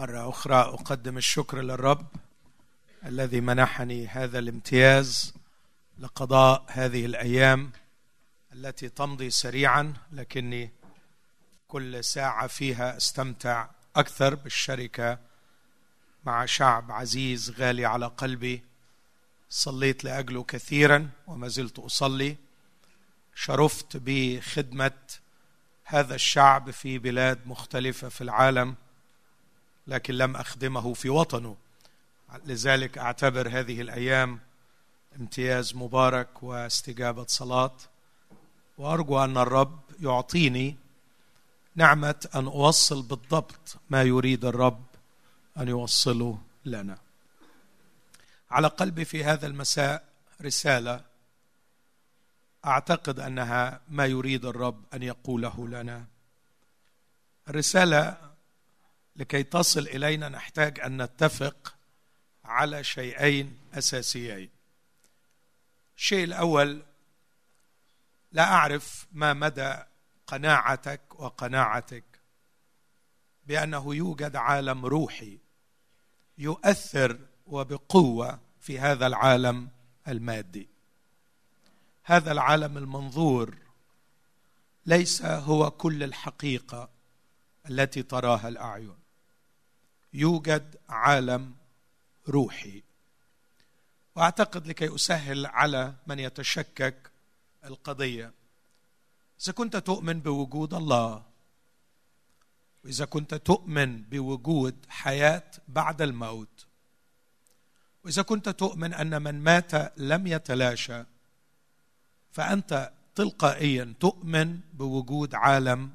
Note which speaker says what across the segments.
Speaker 1: مرة أخرى أقدم الشكر للرب الذي منحني هذا الامتياز لقضاء هذه الأيام التي تمضي سريعا لكني كل ساعة فيها أستمتع أكثر بالشركة مع شعب عزيز غالي على قلبي. صليت لأجله كثيرا وما زلت أصلي. شرفت بخدمة هذا الشعب في بلاد مختلفة في العالم. لكن لم أخدمه في وطنه. لذلك أعتبر هذه الأيام امتياز مبارك واستجابة صلاة. وأرجو أن الرب يعطيني نعمة أن أوصل بالضبط ما يريد الرب أن يوصله لنا. على قلبي في هذا المساء رسالة أعتقد أنها ما يريد الرب أن يقوله لنا. الرسالة لكي تصل إلينا نحتاج أن نتفق على شيئين أساسيين. الشيء الأول لا أعرف ما مدى قناعتك وقناعتك بأنه يوجد عالم روحي يؤثر وبقوة في هذا العالم المادي. هذا العالم المنظور ليس هو كل الحقيقة التي تراها الأعين. يوجد عالم روحي. وأعتقد لكي أسهل على من يتشكك القضية إذا كنت تؤمن بوجود الله وإذا كنت تؤمن بوجود حياة بعد الموت وإذا كنت تؤمن أن من مات لم يتلاشى فأنت تلقائيا تؤمن بوجود عالم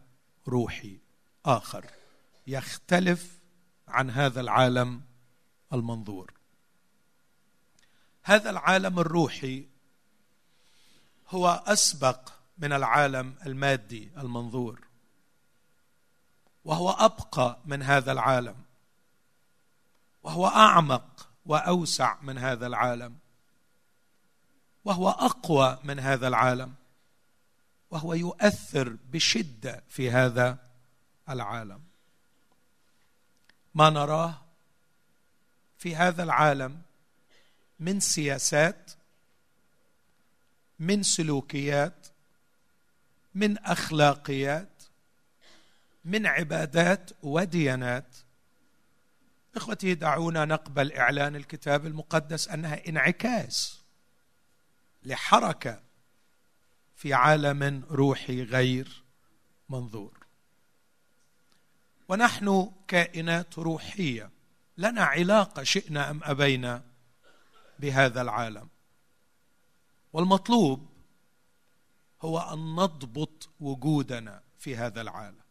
Speaker 1: روحي آخر. يختلف عن هذا العالم المنظور. هذا العالم الروحي هو أسبق من العالم المادي المنظور وهو أبقى من هذا العالم وهو أعمق وأوسع من هذا العالم وهو أقوى من هذا العالم وهو يؤثر بشدة في هذا العالم. ما نراه في هذا العالم من سياسات من سلوكيات من أخلاقيات من عبادات وديانات. إخوتي دعونا نقبل إعلان الكتاب المقدس أنها انعكاس لحركة في عالم روحي غير منظور. ونحن كائنات روحية لنا علاقة شئنا أم أبينا بهذا العالم. والمطلوب هو أن نضبط وجودنا في هذا العالم.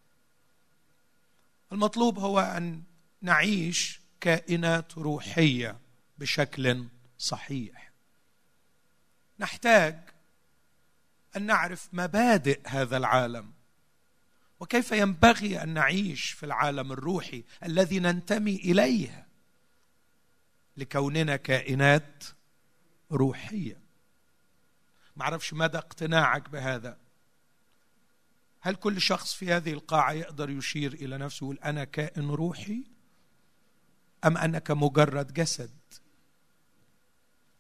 Speaker 1: المطلوب هو أن نعيش كائنات روحية بشكل صحيح. نحتاج أن نعرف مبادئ هذا العالم. وكيف ينبغي أن نعيش في العالم الروحي الذي ننتمي إليه لكوننا كائنات روحية؟ ما أعرفش مدى اقتناعك بهذا. هل كل شخص في هذه القاعة يقدر يشير إلى نفسه ويقول أنا كائن روحي؟ أم أنك مجرد جسد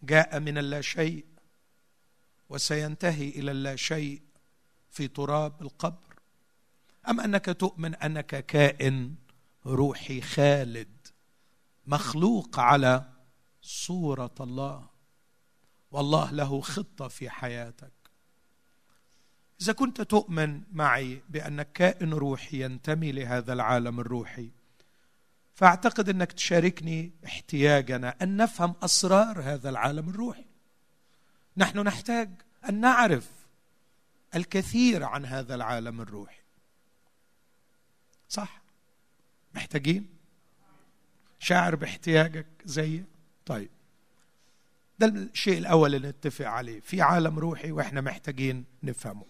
Speaker 1: جاء من اللا شيء وسينتهي إلى اللا شيء في تراب القبر؟ أم أنك تؤمن أنك كائن روحي خالد مخلوق على صورة الله؟ والله له خطة في حياتك. إذا كنت تؤمن معي بانك كائن روحي ينتمي لهذا العالم الروحي فأعتقد أنك تشاركني احتياجنا أن نفهم أسرار هذا العالم الروحي. نحن نحتاج أن نعرف الكثير عن هذا العالم الروحي. صح. محتاجين. شاعر باحتياجك زي. طيب. ده الشيء الأول اللي نتفق عليه. في عالم روحي وإحنا محتاجين نفهمه.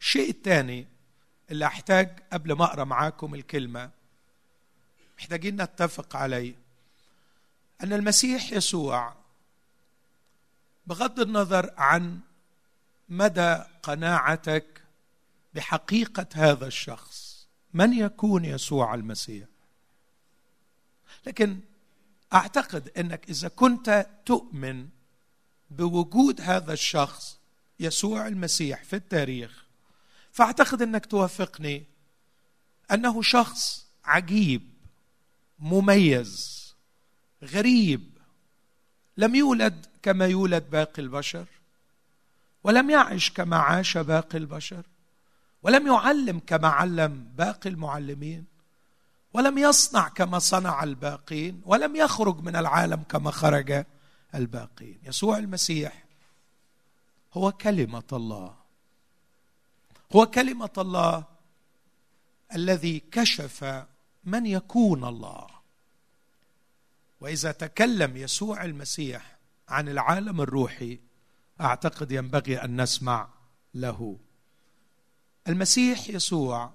Speaker 1: الشيء الثاني اللي أحتاج قبل ما أقرأ معاكم الكلمة محتاجين نتفق عليه أن المسيح يسوع بغض النظر عن مدى قناعتك بحقيقة هذا الشخص من يكون يسوع المسيح؟ لكن أعتقد إنك إذا كنت تؤمن بوجود هذا الشخص يسوع المسيح في التاريخ فأعتقد إنك توافقني أنه شخص عجيب مميز غريب لم يولد كما يولد باقي البشر ولم يعش كما عاش باقي البشر. ولم يعلم كما علم باقي المعلمين ولم يصنع كما صنع الباقين ولم يخرج من العالم كما خرج الباقين. يسوع المسيح هو كلمة الله. هو كلمة الله الذي كشف من يكون الله. وإذا تكلم يسوع المسيح عن العالم الروحي أعتقد ينبغي أن نسمع له. المسيح يسوع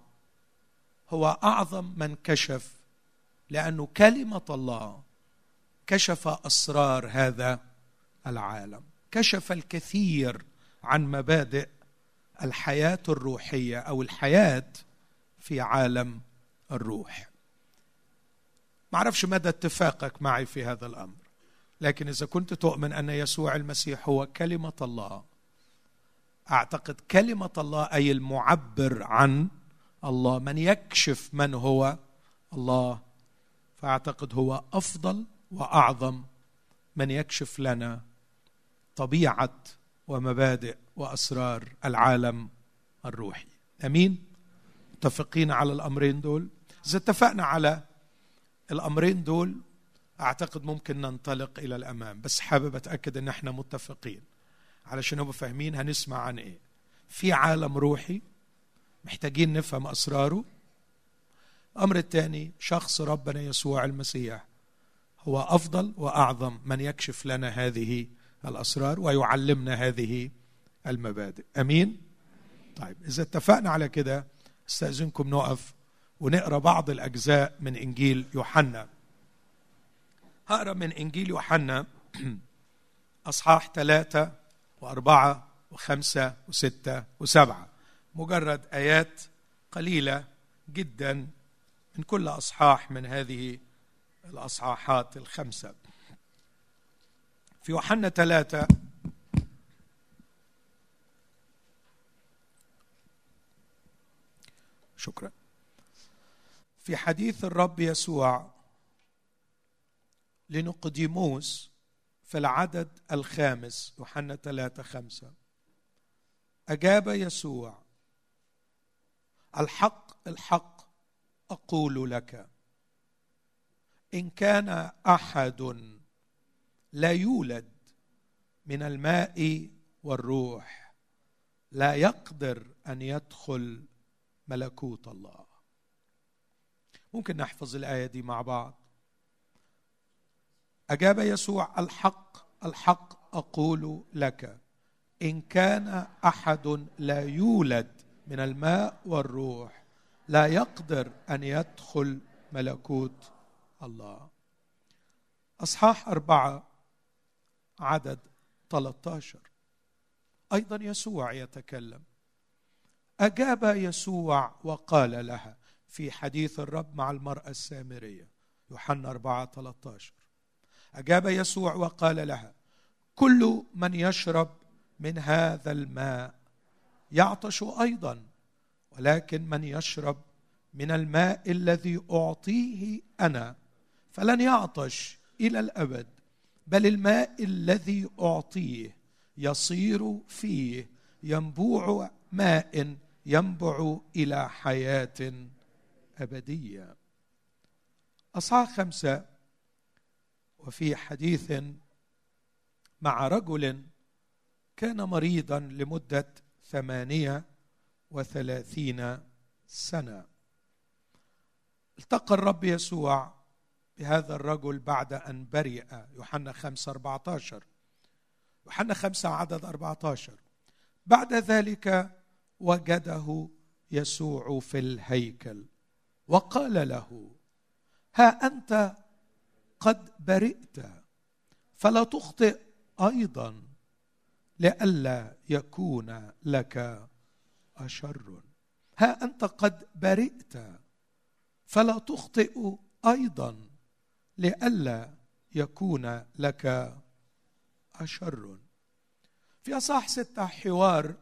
Speaker 1: هو أعظم من كشف لأنه كلمة الله كشف أسرار هذا العالم. كشف الكثير عن مبادئ الحياة الروحية أو الحياة في عالم الروح. ما أعرفش مدى اتفاقك معي في هذا الأمر لكن إذا كنت تؤمن أن يسوع المسيح هو كلمة الله أعتقد كلمة الله أي المعبر عن الله من يكشف من هو الله فأعتقد هو أفضل وأعظم من يكشف لنا طبيعة ومبادئ وأسرار العالم الروحي. أمين؟ متفقين على الأمرين دول؟ إذا اتفقنا على الأمرين دول أعتقد ممكن ننطلق إلى الأمام. بس حابب أتأكد إن إحنا متفقين. علشان نبقى فاهمين هنسمع عن إيه. في عالم روحي محتاجين نفهم أسراره. الامر الثاني شخص ربنا يسوع المسيح هو أفضل وأعظم من يكشف لنا هذه الأسرار ويعلمنا هذه المبادئ. أمين؟ طيب إذا اتفقنا على كده استأذنكم نقف ونقرأ بعض الأجزاء من إنجيل يوحنا. هقرأ من إنجيل يوحنا أصحاح ثلاثة وأربعة وخمسة وستة وسبعة. مجرد آيات قليلة جدا من كل أصحاح من هذه الأصحاحات الخمسة. في يوحنا ثلاثة شكرا. في حديث الرب يسوع لنقديموس في العدد الخامس يوحنا ثلاثة خمسة. أجاب يسوع الحق الحق أقول لك إن كان أحد لا يولد من الماء والروح لا يقدر أن يدخل ملكوت الله. ممكن نحفظ الآية دي مع بعض؟ أجاب يسوع الحق الحق أقول لك إن كان أحد لا يولد من الماء والروح لا يقدر أن يدخل ملكوت الله. أصحاح أربعة عدد 13 أيضا يسوع يتكلم. أجاب يسوع وقال لها في حديث الرب مع المرأة السامرية يوحنا 4 13 أجاب يسوع وقال لها كل من يشرب من هذا الماء يعطش أيضا ولكن من يشرب من الماء الذي أعطيه أنا فلن يعطش إلى الأبد بل الماء الذي أعطيه يصير فيه ينبوع ماء ينبع إلى حياة أبدية. أصحاح خمسة وفي حديث مع رجل كان مريضا لمدة ثمانية وثلاثين سنة. التقى الرب يسوع بهذا الرجل بعد أن برئ. يوحنا خمسة أربعة عشر يوحنا خمسة عدد أربعة عشر بعد ذلك وجده يسوع في الهيكل. وقال له ها أنت قد برئت. فلا تخطئ أيضا لئلا يكون لك أشر. ها أنت قد برئت. فلا تخطئ أيضا لئلا يكون لك أشر. في أصح ستة حوار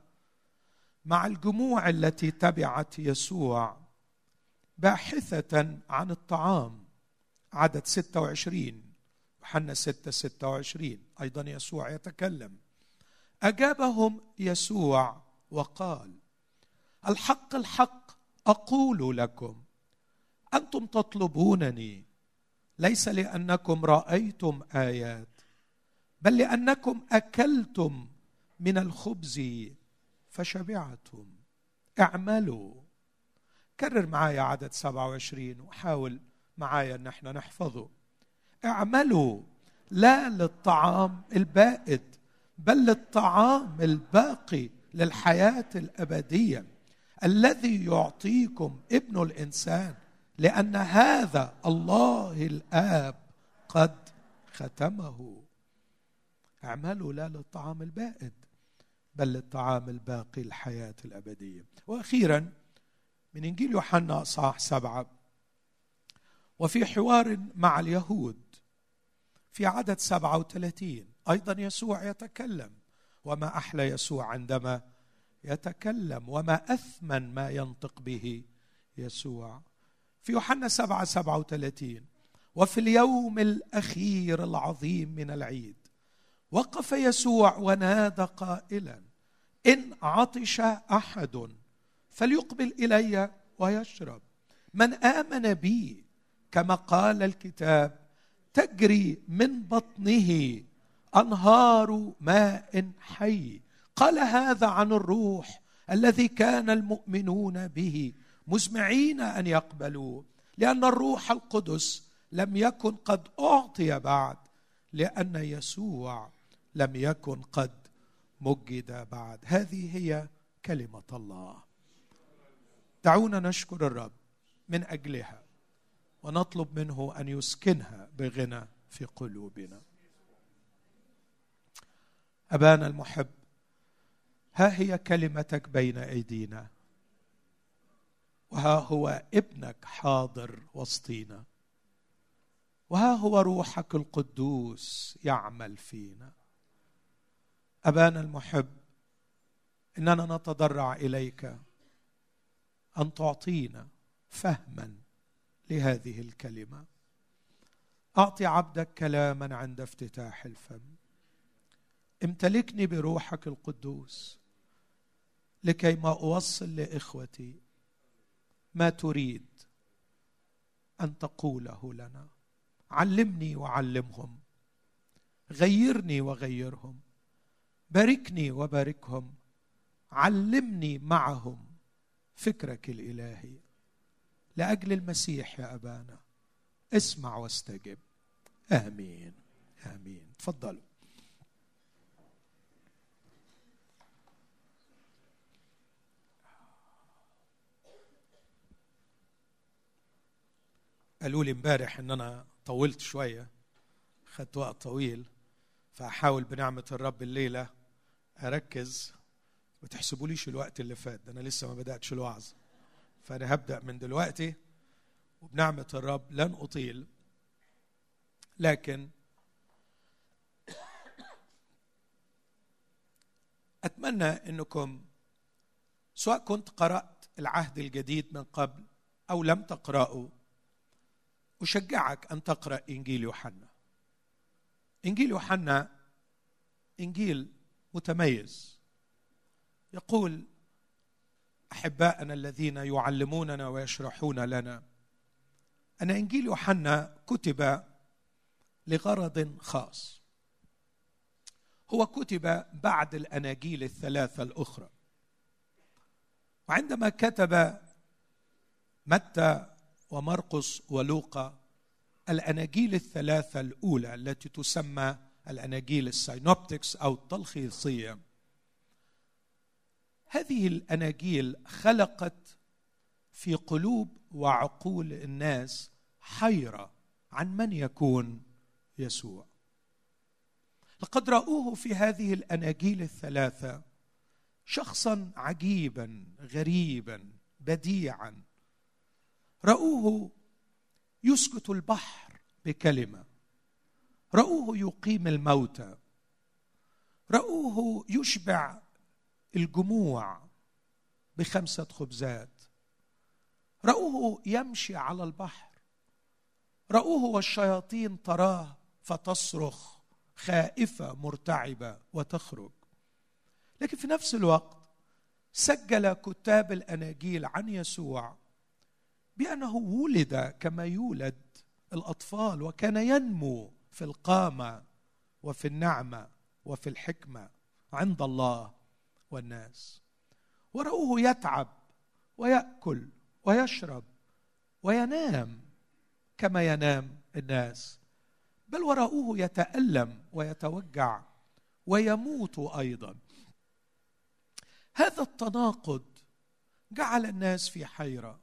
Speaker 1: مع الجموع التي تبعت يسوع باحثة عن الطعام. عدد 26 يوحنا 6 26 أيضا يسوع يتكلم. أجابهم يسوع وقال الحق الحق أقول لكم أنتم تطلبونني ليس لأنكم رأيتم آيات بل لأنكم أكلتم من الخبز فشبعتم. اعملوا. كرر معايا عدد 27 وحاول معايا ان إحنا نحفظه. اعملوا لا للطعام البائد بل للطعام الباقي للحياة الأبدية الذي يعطيكم ابن الإنسان لأن هذا الله الآب قد ختمه. اعملوا لا للطعام البائد بل للطعام الباقي الحياة الأبدية. وأخيرا من إنجيل يوحنا اصحاح سبعة وفي حوار مع اليهود في عدد سبعة وثلاثين. أيضا يسوع يتكلم. وما أحلى يسوع عندما يتكلم. وما أثمن ما ينطق به يسوع. في يوحنا سبعة سبعة وثلاثين. وفي اليوم الأخير العظيم من العيد. وقف يسوع ونادى قائلا إن عطش أحد فليقبل إلي ويشرب. من آمن بي كما قال الكتاب تجري من بطنه أنهار ماء حي. قال هذا عن الروح الذي كان المؤمنون به مزمعين أن يقبلوه لأن الروح القدس لم يكن قد أعطي بعد لأن يسوع لم يكن قد مجد بعد. هذه هي كلمة الله. دعونا نشكر الرب من أجلها. ونطلب منه أن يسكنها بغنى في قلوبنا. أبانا المحب ها هي كلمتك بين أيدينا؟ وها هو ابنك حاضر وسطينا؟ وها هو روحك القدوس يعمل فينا؟ أبانا المحب إننا نتضرع إليك أن تعطينا فهما لهذه الكلمة. أعطي عبدك كلاما عند افتتاح الفم. امتلكني بروحك القدوس لكي ما أوصل لإخوتي ما تريد أن تقوله لنا. علمني وعلمهم. غيرني وغيرهم. باركني وباركهم. علمني معهم فكرك الإلهي. لأجل المسيح يا أبانا. اسمع واستجب. آمين. آمين. تفضلوا. قالوا لي امبارح إن أنا طولت شوية خدت وقت طويل فاحاول بنعمة الرب الليلة أركز. ما تحسبوليش الوقت اللي فات ده أنا لسه ما بدأتش الوعظ. فأنا هبدأ من دلوقتي وبنعمة الرب لن أطيل لكن أتمنى إنكم سواء كنت قرأت العهد الجديد من قبل أو لم تقرأه أشجعك أن تقرأ إنجيل يوحنا. إنجيل يوحنا إنجيل متميز. يقول أحباءنا الذين يعلموننا ويشرحون لنا. أن إنجيل يوحنا كتب لغرض خاص. هو كتب بعد الأناجيل الثلاثة الأخرى. وعندما كتب متى ومرقس ولوقا الأناجيل الثلاثة الأولى التي تسمى الأناجيل السينوبتكس أو التلخيصية هذه الأناجيل خلقت في قلوب وعقول الناس حيرة عن من يكون يسوع. لقد رأوه في هذه الأناجيل الثلاثة شخصا عجيبا غريبا بديعا. رأوه يسكت البحر بكلمة. رأوه يقيم الموتى. رأوه يشبع الجموع بخمسة خبزات. رأوه يمشي على البحر. رأوه والشياطين تراه فتصرخ خائفة مرتعبة وتخرج. لكن في نفس الوقت سجل كتاب الأناجيل عن يسوع بأنه ولد كما يولد الأطفال وكان ينمو في القامة وفي النعمة وفي الحكمة عند الله. والناس. ورأوه يتعب ويأكل ويشرب وينام كما ينام الناس. بل ورأوه يتألم ويتوجع ويموت أيضا. هذا التناقض جعل الناس في حيرة.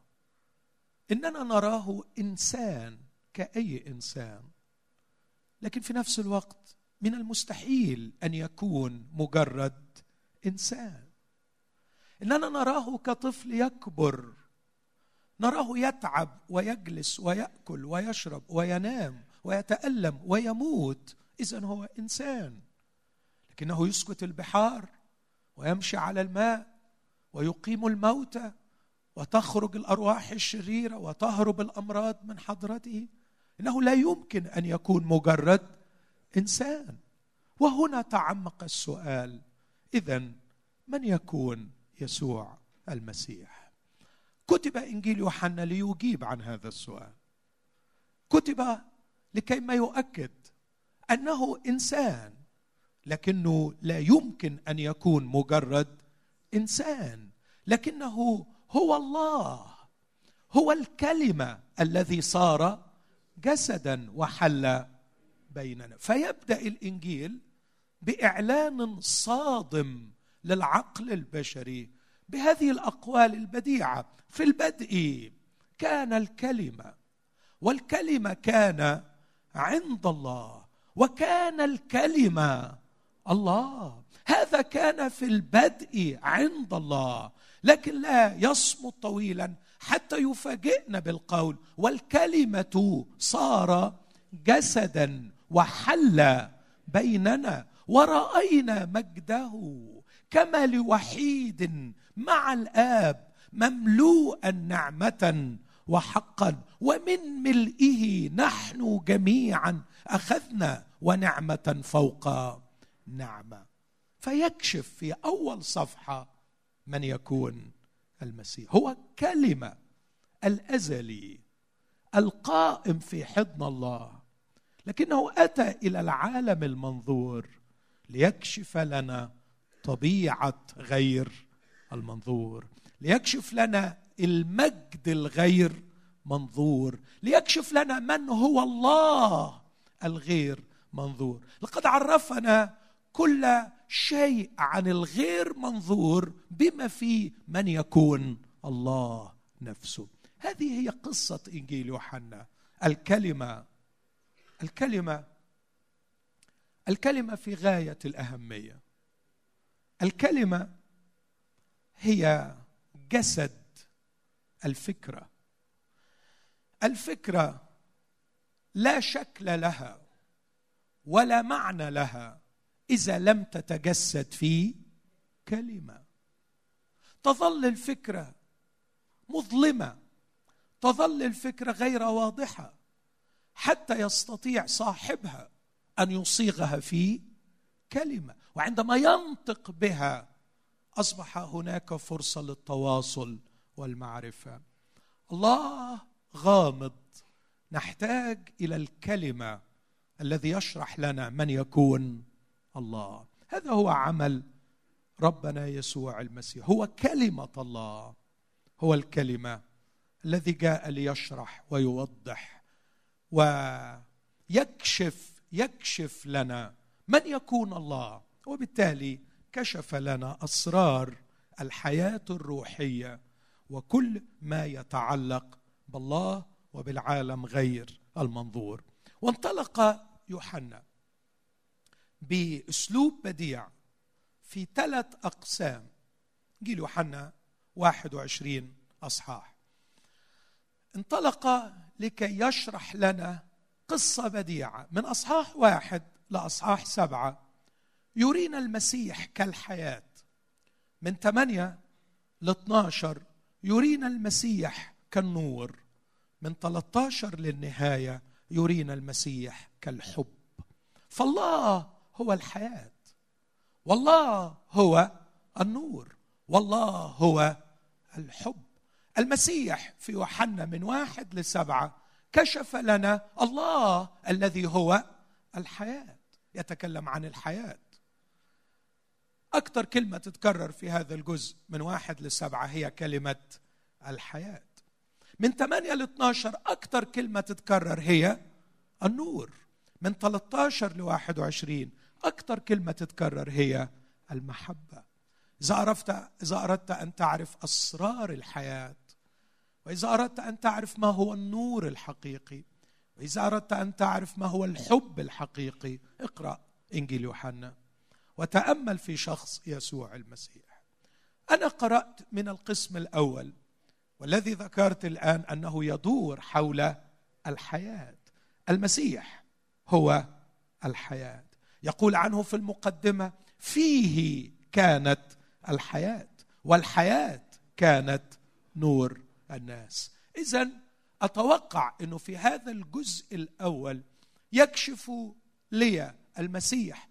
Speaker 1: إننا نراه إنسان كأي إنسان. لكن في نفس الوقت من المستحيل أن يكون مجرد إنسان. إننا نراه كطفل يكبر نراه يتعب ويجلس ويأكل ويشرب وينام ويتألم ويموت إذا هو إنسان. لكنه يسكت البحار ويمشي على الماء ويقيم الموتى وتخرج الأرواح الشريرة وتهرب الأمراض من حضرته. إنه لا يمكن أن يكون مجرد إنسان. وهنا تعمق السؤال. اذا من يكون يسوع المسيح؟ كتب إنجيل يوحنا ليجيب عن هذا السؤال. كتب لكي ما يؤكد أنه إنسان لكنه لا يمكن أن يكون مجرد إنسان لكنه هو الله هو الكلمة الذي صار جسدا وحل بيننا. فيبدأ الإنجيل بإعلان صادم للعقل البشري بهذه الأقوال البديعة. في البدء كان الكلمة والكلمة كان عند الله وكان الكلمة الله. هذا كان في البدء عند الله لكن لا يصمت طويلا حتى يفاجئنا بالقول. والكلمة صار جسدا وحل بيننا ورأينا مجده كما لوحيد مع الآب مملوءا نعمة وحقا ومن ملئه نحن جميعا أخذنا ونعمة فوق نعمة. فيكشف في أول صفحة من يكون المسيح. هو كلمة الأزلي القائم في حضن الله لكنه أتى إلى العالم المنظور. ليكشف لنا طبيعة غير المنظور. ليكشف لنا المجد الغير منظور. ليكشف لنا من هو الله الغير منظور. لقد عرفنا كل شيء عن الغير منظور بما فيه من يكون الله نفسه. هذه هي قصة إنجيل يوحنا. الكلمة الكلمة الكلمة في غاية الأهمية. الكلمة هي جسد الفكرة. الفكرة لا شكل لها ولا معنى لها إذا لم تتجسد في كلمة. تظل الفكرة مظلمة. تظل الفكرة غير واضحة حتى يستطيع صاحبها. أن يصيغها في كلمة وعندما ينطق بها أصبح هناك فرصة للتواصل والمعرفة. الله غامض نحتاج إلى الكلمة الذي يشرح لنا من يكون الله. هذا هو عمل ربنا يسوع المسيح. هو كلمة الله. هو الكلمة الذي جاء ليشرح ويوضح ويكشف يكشف لنا من يكون الله. وبالتالي كشف لنا أسرار الحياة الروحية وكل ما يتعلق بالله وبالعالم غير المنظور. وانطلق يوحنا بأسلوب بديع في ثلاث أقسام. جيل يوحنا 21 أصحاح. انطلق لكي يشرح لنا قصة بديعة. من أصحاح واحد لأصحاح سبعة. يرينا المسيح كالحياة. من ثمانية ل 12 يرينا المسيح كالنور. من 13 للنهاية يرينا المسيح كالحب. فالله هو الحياة. والله هو النور. والله هو الحب. المسيح في يوحنا من واحد لسبعة كشف لنا الله الذي هو الحياة يتكلم عن الحياة. أكثر كلمة تتكرر في هذا الجزء من واحد لسبعة هي كلمة الحياة. من 8 ل 12 أكثر كلمة تتكرر هي النور. من 13 ل 21 أكثر كلمة تتكرر هي المحبة. إذا أردت إذا أردت أن تعرف أسرار الحياة وإذا أردت أن تعرف ما هو النور الحقيقي وإذا أردت أن تعرف ما هو الحب الحقيقي اقرأ إنجيل يوحنا. وتأمل في شخص يسوع المسيح. أنا قرأت من القسم الأول والذي ذكرت الآن أنه يدور حول الحياة. المسيح هو الحياة. يقول عنه في المقدمة فيه كانت الحياة والحياة كانت نور الناس. إذا أتوقع أنه في هذا الجزء الأول يكشف لي المسيح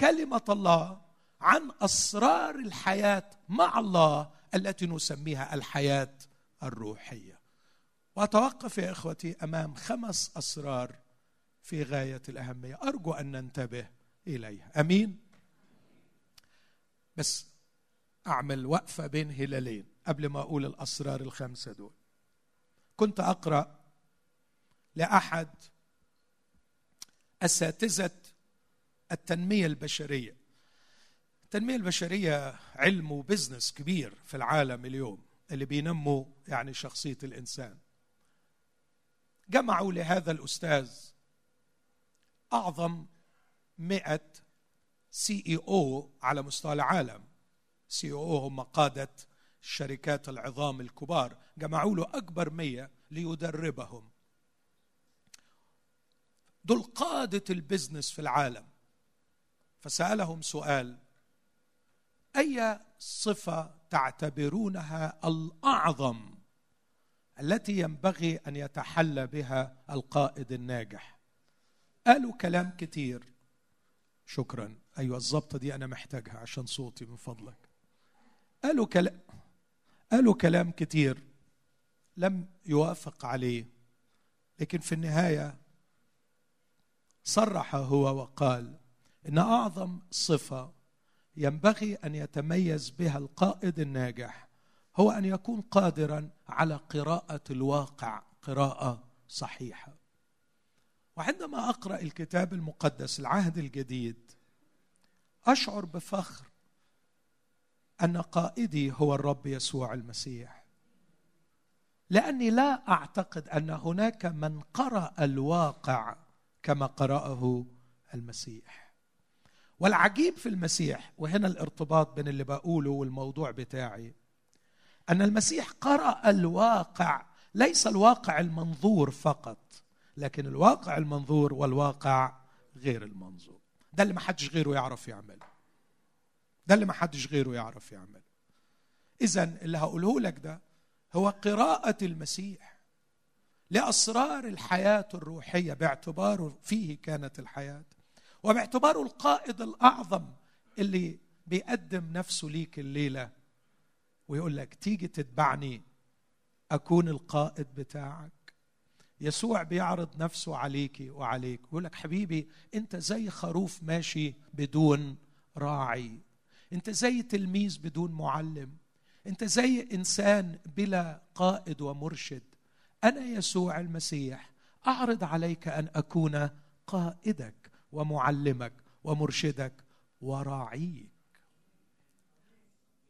Speaker 1: كلمة الله عن أسرار الحياة مع الله التي نسميها الحياة الروحية. وأتوقف يا إخوتي أمام خمس أسرار في غاية الأهمية. أرجو أن ننتبه إليها. أمين؟ بس أعمل وقفة بين هلالين. قبل ما أقول الأسرار الخمسة دول. كنت أقرأ لأحد أساتذة التنمية البشرية. التنمية البشرية علم و business كبير في العالم اليوم اللي بينموا يعني شخصية الإنسان. جمعوا لهذا الأستاذ أعظم مئة CEO على مستوى العالم. CEO هم قادة الشركات العظام الكبار جمعوا له أكبر مية ليدربهم. دول قادة البزنس في العالم. فسألهم سؤال أي صفة تعتبرونها الأعظم التي ينبغي أن يتحلى بها القائد الناجح؟ قالوا كلام كتير. شكرا. أيوة الضبطة دي أنا محتاجها عشان صوتي من فضلك. قالوا كلام قالوا كلام كتير لم يوافق عليه لكن في النهاية صرح هو وقال إن أعظم صفة ينبغي أن يتميز بها القائد الناجح هو أن يكون قادرا على قراءة الواقع قراءة صحيحة. وعندما أقرأ الكتاب المقدس العهد الجديد أشعر بفخر أن قائدي هو الرب يسوع المسيح. لأني لا أعتقد أن هناك من قرأ الواقع كما قرأه المسيح. والعجيب في المسيح وهنا الارتباط بين اللي بقوله والموضوع بتاعي أن المسيح قرأ الواقع ليس الواقع المنظور فقط لكن الواقع المنظور والواقع غير المنظور. ده اللي ما حدش غيره يعرف يعمله. ده اللي ما حدش غيره يعرف يعمله. اذا اللي هقوله لك ده هو قراءة المسيح لأسرار الحياة الروحية باعتباره فيه كانت الحياة وباعتباره القائد الأعظم اللي بيقدم نفسه ليك الليلة ويقول لك تيجي تتبعني أكون القائد بتاعك. يسوع بيعرض نفسه عليك وعليك يقول لك حبيبي أنت زي خروف ماشي بدون راعي. انت زي تلميذ بدون معلم انت زي انسان بلا قائد ومرشد. أنا يسوع المسيح أعرض عليك أن أكون قائدك ومعلمك ومرشدك وراعيك.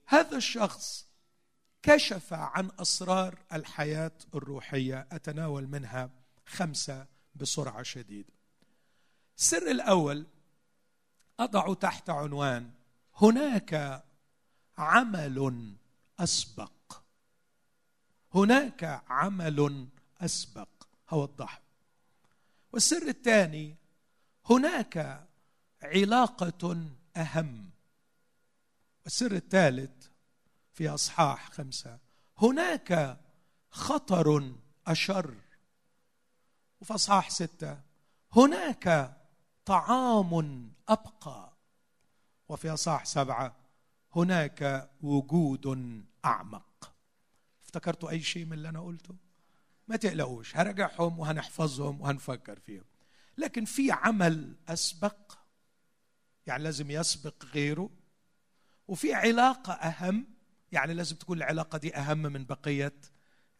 Speaker 1: هذا الشخص كشف عن أسرار الحياة الروحية أتناول منها خمسة بسرعة شديده السر الأول أضع تحت عنوان هناك عمل أسبق. هناك عمل أسبق. هوضحه والسر الثاني هناك علاقة أهم. والسر الثالث في أصحاح خمسة هناك خطر أشر. وفي أصحاح ستة هناك طعام أبقى. وفي اصحاح سبعة هناك وجود أعمق. افتكرتوا أي شيء من اللي أنا قلته؟ ما تقلقوش هرجعهم وهنحفظهم وهنفكر فيهم. لكن في عمل أسبق يعني لازم يسبق غيره وفي علاقة أهم يعني لازم تكون العلاقة دي أهم من بقية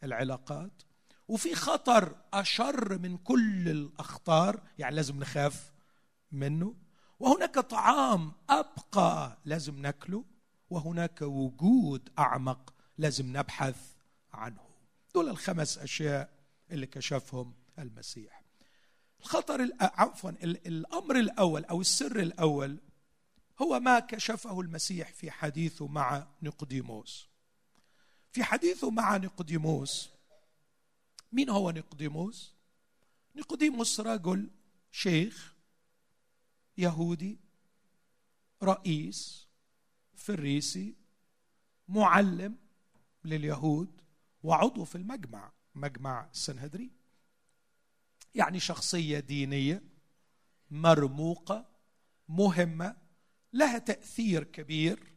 Speaker 1: العلاقات. وفي خطر أشر من كل الأخطار يعني لازم نخاف منه. وهناك طعام أبقى لازم ناكله وهناك وجود أعمق لازم نبحث عنه. دول الخمس أشياء اللي كشفهم المسيح. الخطر عفوا الأمر الأول أو السر الأول هو ما كشفه المسيح في حديثه مع نيقوديموس في حديثه مع نيقوديموس مين هو نيقوديموس نيقوديموس رجل شيخ يهودي رئيس فريسي معلم لليهود وعضو في المجمع مجمع السنهدرين يعني شخصية دينية مرموقة مهمة لها تأثير كبير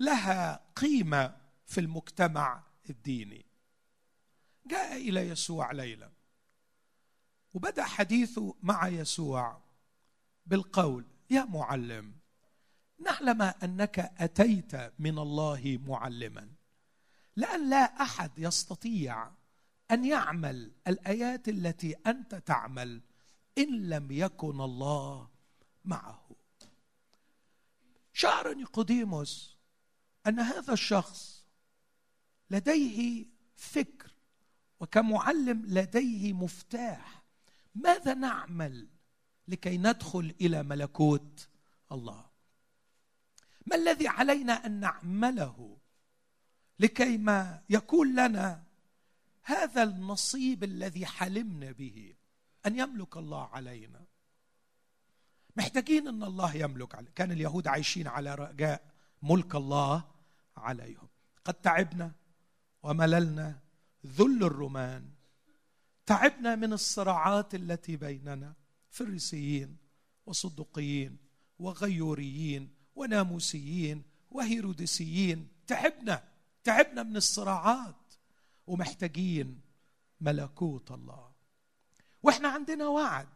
Speaker 1: لها قيمة في المجتمع الديني. جاء إلى يسوع ليلا وبدأ حديثه مع يسوع. بالقول يا معلم نعلم أنك أتيت من الله معلما لأن لا أحد يستطيع أن يعمل الآيات التي أنت تعمل إن لم يكن الله معه. شعر نيقوديموس أن هذا الشخص لديه فكر وكمعلم لديه مفتاح ماذا نعمل لكي ندخل إلى ملكوت الله. ما الذي علينا أن نعمله لكي ما يكون لنا هذا النصيب الذي حلمنا به أن يملك الله علينا؟ محتاجين أن الله يملك علينا. كان اليهود عايشين على رجاء ملك الله عليهم. قد تعبنا ومللنا ذل الرومان تعبنا من الصراعات التي بيننا. فريسيين وصدقيين وغيوريين وناموسيين وهيروديسيين. تعبنا تعبنا من الصراعات ومحتاجين ملكوت الله. وإحنا عندنا وعد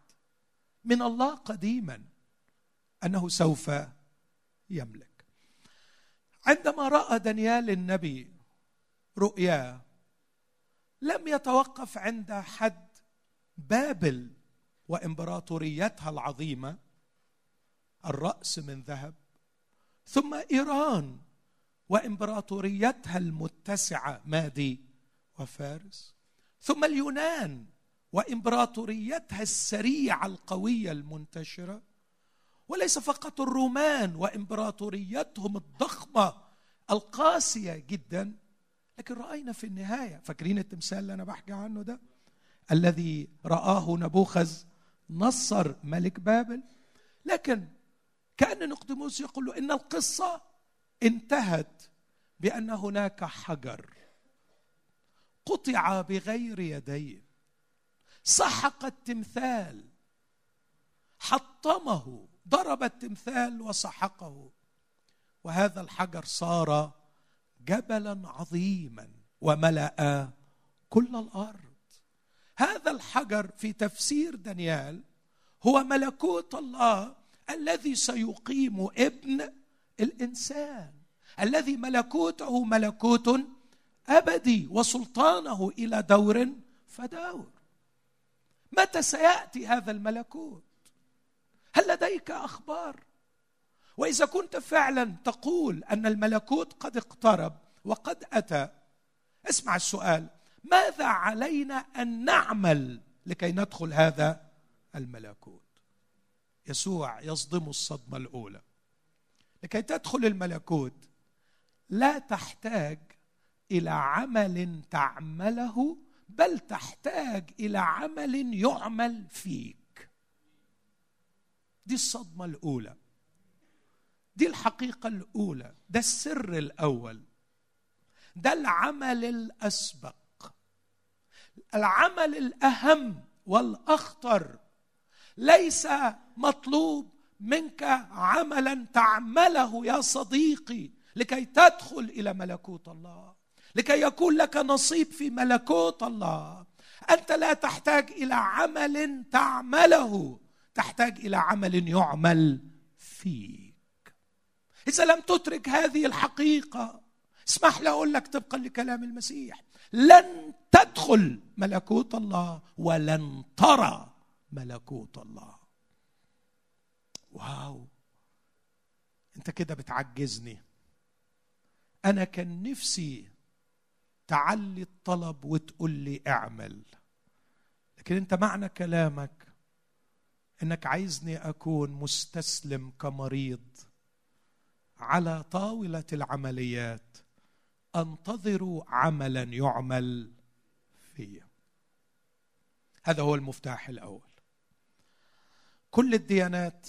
Speaker 1: من الله قديما أنه سوف يملك. عندما رأى دانيال النبي رؤياه لم يتوقف عند حد بابل وإمبراطوريتها العظيمة الرأس من ذهب ثم إيران وإمبراطوريتها المتسعة مادي وفارس ثم اليونان وإمبراطوريتها السريعة القوية المنتشرة وليس فقط الرومان وإمبراطوريتهم الضخمة القاسية جدا لكن رأينا في النهاية فاكرين التمثال اللي أنا بحكي عنه ده؟ الذي رآه نبوخذ نصر ملك بابل. لكن كأن نقدموس يقول له إن القصة انتهت بأن هناك حجر قطع بغير يدين سحق التمثال حطمه ضرب التمثال وسحقه. وهذا الحجر صار جبلا عظيما وملأ كل الأرض. هذا الحجر في تفسير دانيال هو ملكوت الله الذي سيقيم ابن الإنسان. الذي ملكوته ملكوت أبدي وسلطانه إلى دور فدور متى سيأتي هذا الملكوت؟ هل لديك أخبار؟ وإذا كنت فعلا تقول أن الملكوت قد اقترب وقد أتى اسمع السؤال. ماذا علينا أن نعمل لكي ندخل هذا الملكوت؟ يسوع يصدم الصدمة الأولى. لكي تدخل الملكوت لا تحتاج إلى عمل تعمله بل تحتاج إلى عمل يعمل فيك. دي الصدمة الأولى. دي الحقيقة الأولى. ده السر الأول. ده العمل الأسبق. العمل الأهم والأخطر. ليس مطلوب منك عملا تعمله يا صديقي لكي تدخل إلى ملكوت الله لكي يكون لك نصيب في ملكوت الله. أنت لا تحتاج إلى عمل تعمله تحتاج إلى عمل يعمل فيك. إذا لم تدرك هذه الحقيقة اسمح لي أقول لك طبقا لكلام المسيح. لن تدخل ملكوت الله ولن ترى ملكوت الله. واو. انت كده بتعجزني. أنا كان نفسي تعلي الطلب وتقول لي اعمل. لكن انت معنى كلامك انك عايزني اكون مستسلم كمريض على طاولة العمليات. انتظر عملا يعمل في هذا هو المفتاح الأول. كل الديانات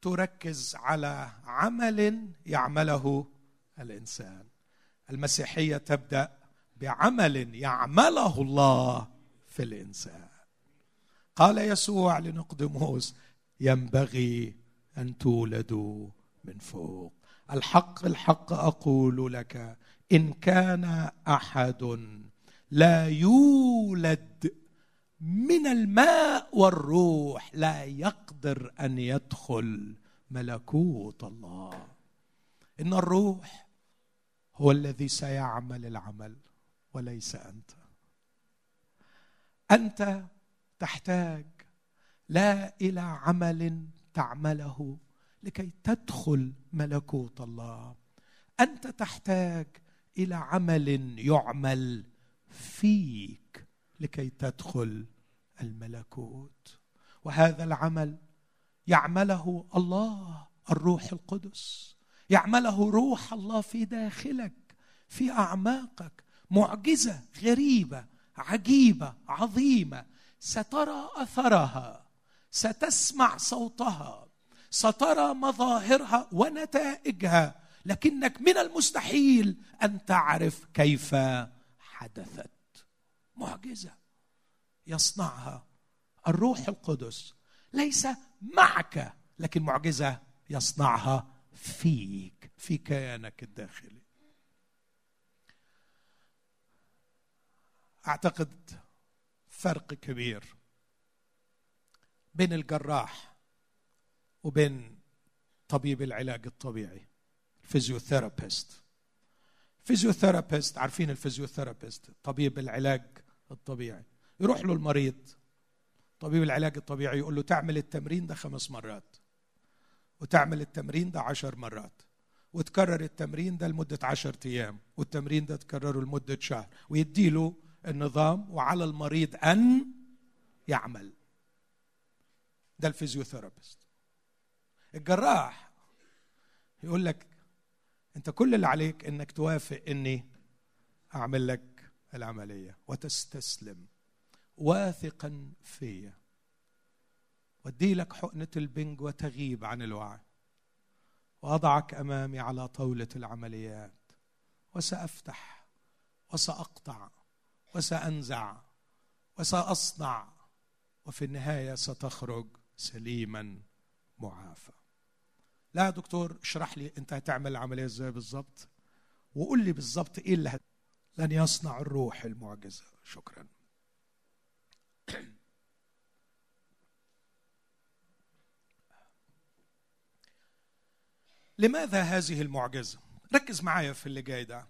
Speaker 1: تركز على عمل يعمله الإنسان. المسيحية تبدأ بعمل يعمله الله في الإنسان. قال يسوع لنقدموس ينبغي أن تولدوا من فوق. الحق الحق أقول لك إن كان أحد لا يولد من الماء والروح لا يقدر أن يدخل ملكوت الله. إن الروح هو الذي سيعمل العمل وليس أنت. أنت تحتاج لا إلى عمل تعمله لكي تدخل ملكوت الله. أنت تحتاج إلى عمل يعمل فيك لكي تدخل الملكوت. وهذا العمل يعمله الله الروح القدس. يعمله روح الله في داخلك في أعماقك. معجزة غريبة عجيبة عظيمة. سترى أثرها ستسمع صوتها سترى مظاهرها ونتائجها. لكنك من المستحيل أن تعرف كيف حدثت. معجزة يصنعها الروح القدس. ليس معك لكن معجزة يصنعها فيك في كيانك الداخلي. أعتقد فرق كبير بين الجراح وبين طبيب العلاج الطبيعي. ال physiotherapist physiotherapist عارفين ال physiotherapist؟ طبيب العلاج الطبيعي. يروح له المريض طبيب العلاج الطبيعي يقول له تعمل التمرين ده خمس مرات وتعمل التمرين ده عشر مرات وتكرر التمرين ده لمدة عشر أيام والتمرين ده تكرره لمدة شهر ويديله النظام وعلى المريض أن يعمل. ده الفيزيوثيرابيست. الجراح يقول لك انت كل اللي عليك انك توافق اني اعمل لك العملية وتستسلم واثقا فيا. وادي لك حقنة البنج وتغيب عن الوعي. وأضعك أمامي على طاولة العمليات. وسأفتح وسأقطع وسأنزع وسأصنع. وفي النهاية ستخرج سليما معافى. لا يا دكتور اشرح لي انت هتعمل العملية إزاي بالظبط وقول لي بالظبط إيه اللي هت... لن يصنع الروح المعجزة. شكرا. لماذا هذه المعجزة؟ ركز معايا في اللي جاي ده.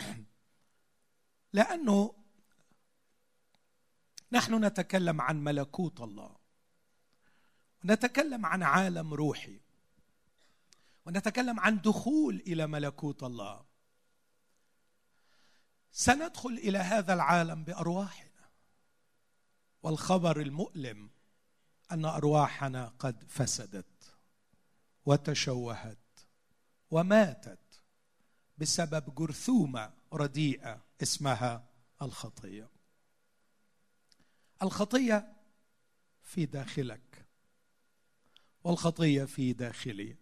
Speaker 1: لأنه نحن نتكلم عن ملكوت الله. نتكلم عن عالم روحي. ونتكلم عن دخول إلى ملكوت الله. سندخل إلى هذا العالم بأرواحنا. والخبر المؤلم أن أرواحنا قد فسدت وتشوهت وماتت بسبب جرثومة رديئة اسمها الخطية. الخطية في داخلك. والخطية في داخلي.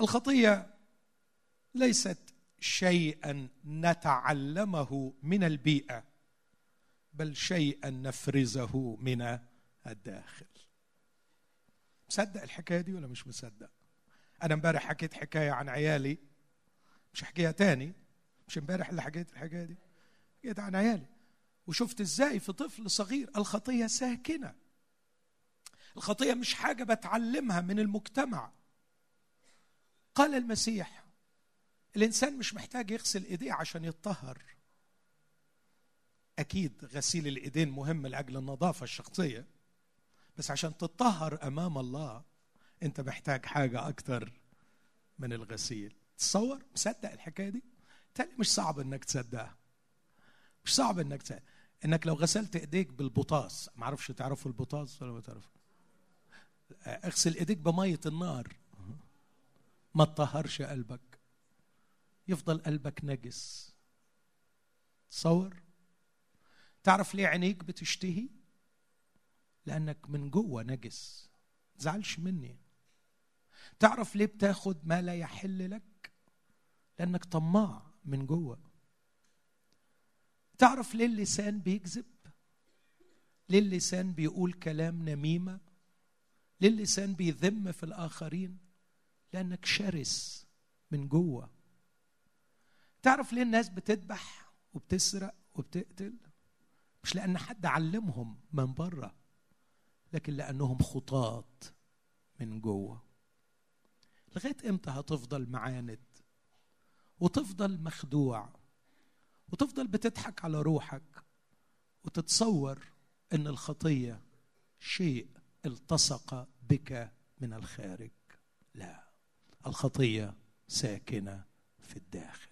Speaker 1: الخطية ليست شيئا نتعلمه من البيئة بل شيئا نفرزه من الداخل. مصدق الحكاية دي ولا مش مصدق؟ أنا امبارح حكيت حكاية عن عيالي. مش احكيها تاني مش امبارح اللي حكيت الحكاية دي حكيت عن عيالي. وشفت إزاي في طفل صغير الخطية ساكنة. الخطية مش حاجة بتعلمها من المجتمع. قال المسيح الإنسان مش محتاج يغسل إيديه عشان يتطهر. أكيد غسيل الإيدين مهم لأجل النظافة الشخصية بس عشان تتطهر أمام الله أنت محتاج حاجة أكتر من الغسيل. تصور؟ مصدق الحكاية دي؟ تالي مش صعب إنك تصدقها. مش صعب إنك تصدق. إنك لو غسلت إيديك بالبطاس ما أعرفش تعرفوا البطاس ولا ما تعرفوا اغسل ايديك بمية النار. ما تطهرش قلبك. يفضل قلبك نجس. تصور؟ تعرف ليه عينيك بتشتهي؟ لأنك من جوه نجس. زعلش مني. تعرف ليه بتاخد ما لا يحل لك؟ لأنك طماع من جوه. تعرف ليه اللسان بيكذب؟ ليه اللسان بيقول كلام نميمة؟ ليه اللسان بيذم في الآخرين لأنك شرس من جوة. تعرف ليه الناس بتذبح وبتسرق وبتقتل؟ مش لأن حد علمهم من بره لكن لأنهم خطاط من جوة. لغاية إمتى هتفضل معاند؟ وتفضل مخدوع؟ وتفضل بتضحك على روحك؟ وتتصور إن الخطية شيء التصق بك من الخارج. لا الخطية ساكنة في الداخل.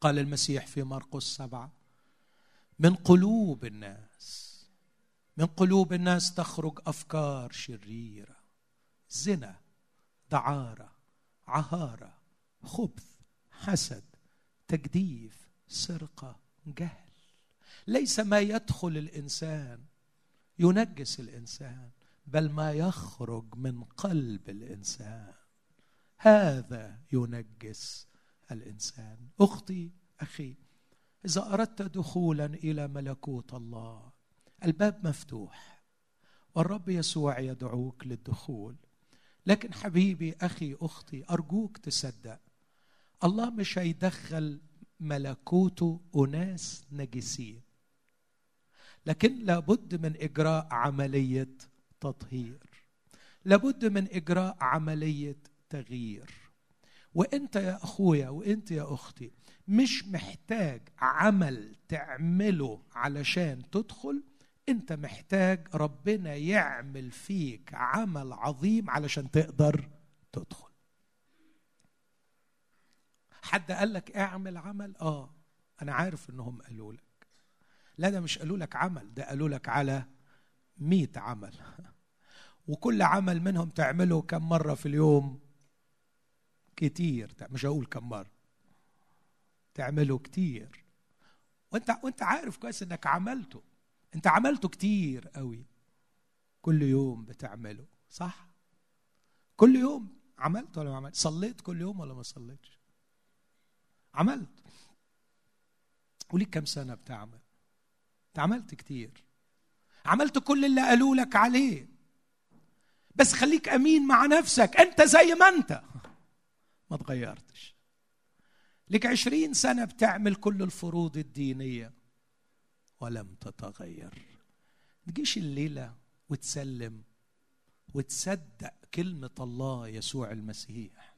Speaker 1: قال المسيح في مرقس سبعة من قلوب الناس من قلوب الناس تخرج أفكار شريرة زنا دعارة عهارة خبث حسد تجديف سرقة جهل. ليس ما يدخل الإنسان ينجس الإنسان بل ما يخرج من قلب الإنسان. هذا ينجس الإنسان. أختي أخي إذا أردت دخولا إلى ملكوت الله الباب مفتوح والرب يسوع يدعوك للدخول. لكن حبيبي أخي أختي أرجوك تصدق الله مش هيدخل ملكوته أناس نجسين. لكن لابد من إجراء عملية تطهير. لابد من إجراء عملية تغيير. وإنت يا أخويا وإنت يا أختي مش محتاج عمل تعمله علشان تدخل إنت محتاج ربنا يعمل فيك عمل عظيم علشان تقدر تدخل. حد قال لك اعمل عمل؟ آه أنا عارف إنهم قالوا لك. لا ده مش قالوا لك عمل ده قالوا لك على مئة عمل. وكل عمل منهم تعمله كم مرة في اليوم؟ كتير. مش هقول كم مرة. تعمله كتير. وانت وانت عارف كويس انك عملته. انت عملته كتير قوي. كل يوم بتعمله صح؟ كل يوم عملت ولا ما عملت؟ صليت كل يوم ولا ما صليتش؟ عملت. وليك كم سنة بتعمل؟ انت عملت كتير. عملت كل اللي قالوا لك عليه. بس خليك أمين مع نفسك. أنت زي ما أنت. ما تغيرتش. لك عشرين سنة بتعمل كل الفروض الدينية. ولم تتغير. تجيش الليلة وتسلم وتصدق كلمة الله يسوع المسيح.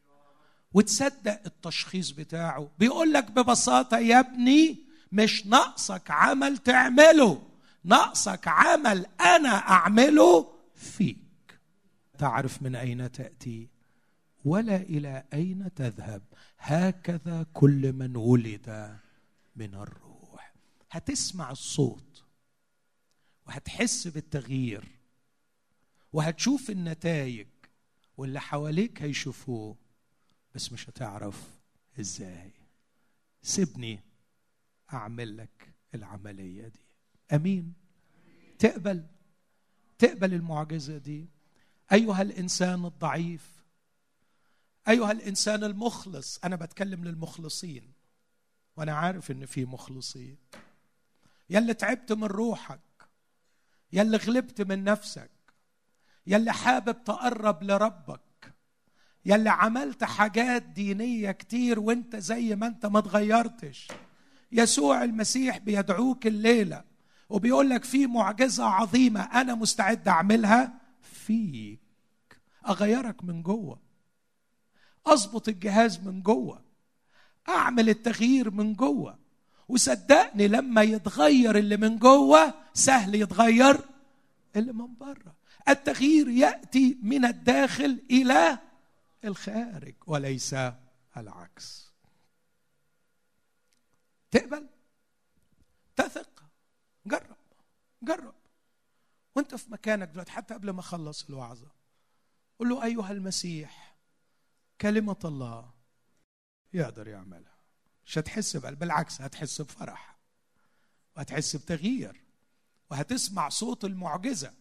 Speaker 1: وتصدق التشخيص بتاعه. بيقول لك ببساطة يا ابني مش ناقصك عمل تعمله ناقصك عمل أنا أعمله فيك. تعرف من أين تأتي؟ ولا إلى أين تذهب؟ هكذا كل من ولد من الروح. هتسمع الصوت وهتحس بالتغيير وهتشوف النتائج واللي حواليك هيشوفوه بس مش هتعرف إزاي. سيبني أعمل لك العملية دي. أمين. تقبل. تقبل المعجزة دي. أيها الإنسان الضعيف. أيها الإنسان المخلص. أنا بتكلم للمخلصين. وأنا عارف إن في مخلصين. يا اللي تعبت من روحك. يا اللي غلبت من نفسك. يا اللي حابب تقرب لربك. يا اللي عملت حاجات دينية كتير وأنت زي ما أنت ما اتغيرتش يسوع المسيح بيدعوك الليلة وبيقول لك في معجزة عظيمة أنا مستعد أعملها فيك. أغيرك من جوه. أظبط الجهاز من جوه. أعمل التغيير من جوه. وصدقني لما يتغير اللي من جوه سهل يتغير اللي من بره. التغيير يأتي من الداخل إلى الخارج وليس العكس. تقبل؟ تثق؟ جرب جرب. وانت في مكانك دلوقتي حتى قبل ما أخلص الوعظة قل له أيها المسيح كلمة الله يقدر يعملها. مش هتحس بالعكس هتحس بفرح وهتحس بتغيير وهتسمع صوت المعجزة.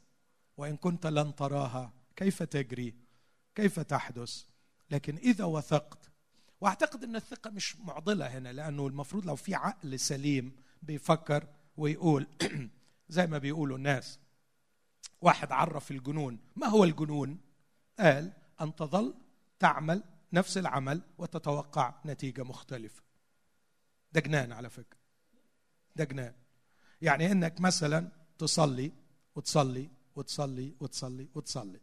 Speaker 1: وإن كنت لن تراها كيف تجري؟ كيف تحدث؟ لكن إذا وثقت وأعتقد إن الثقة مش معضلة هنا لأنه المفروض لو في عقل سليم بيفكر ويقول زي ما بيقولوا الناس. واحد عرف الجنون. ما هو الجنون؟ قال أن تظل تعمل نفس العمل وتتوقع نتيجة مختلفة. ده جنان على فكرة. ده جنان. يعني إنك مثلا تصلي وتصلي وتصلي وتصلي وتصلي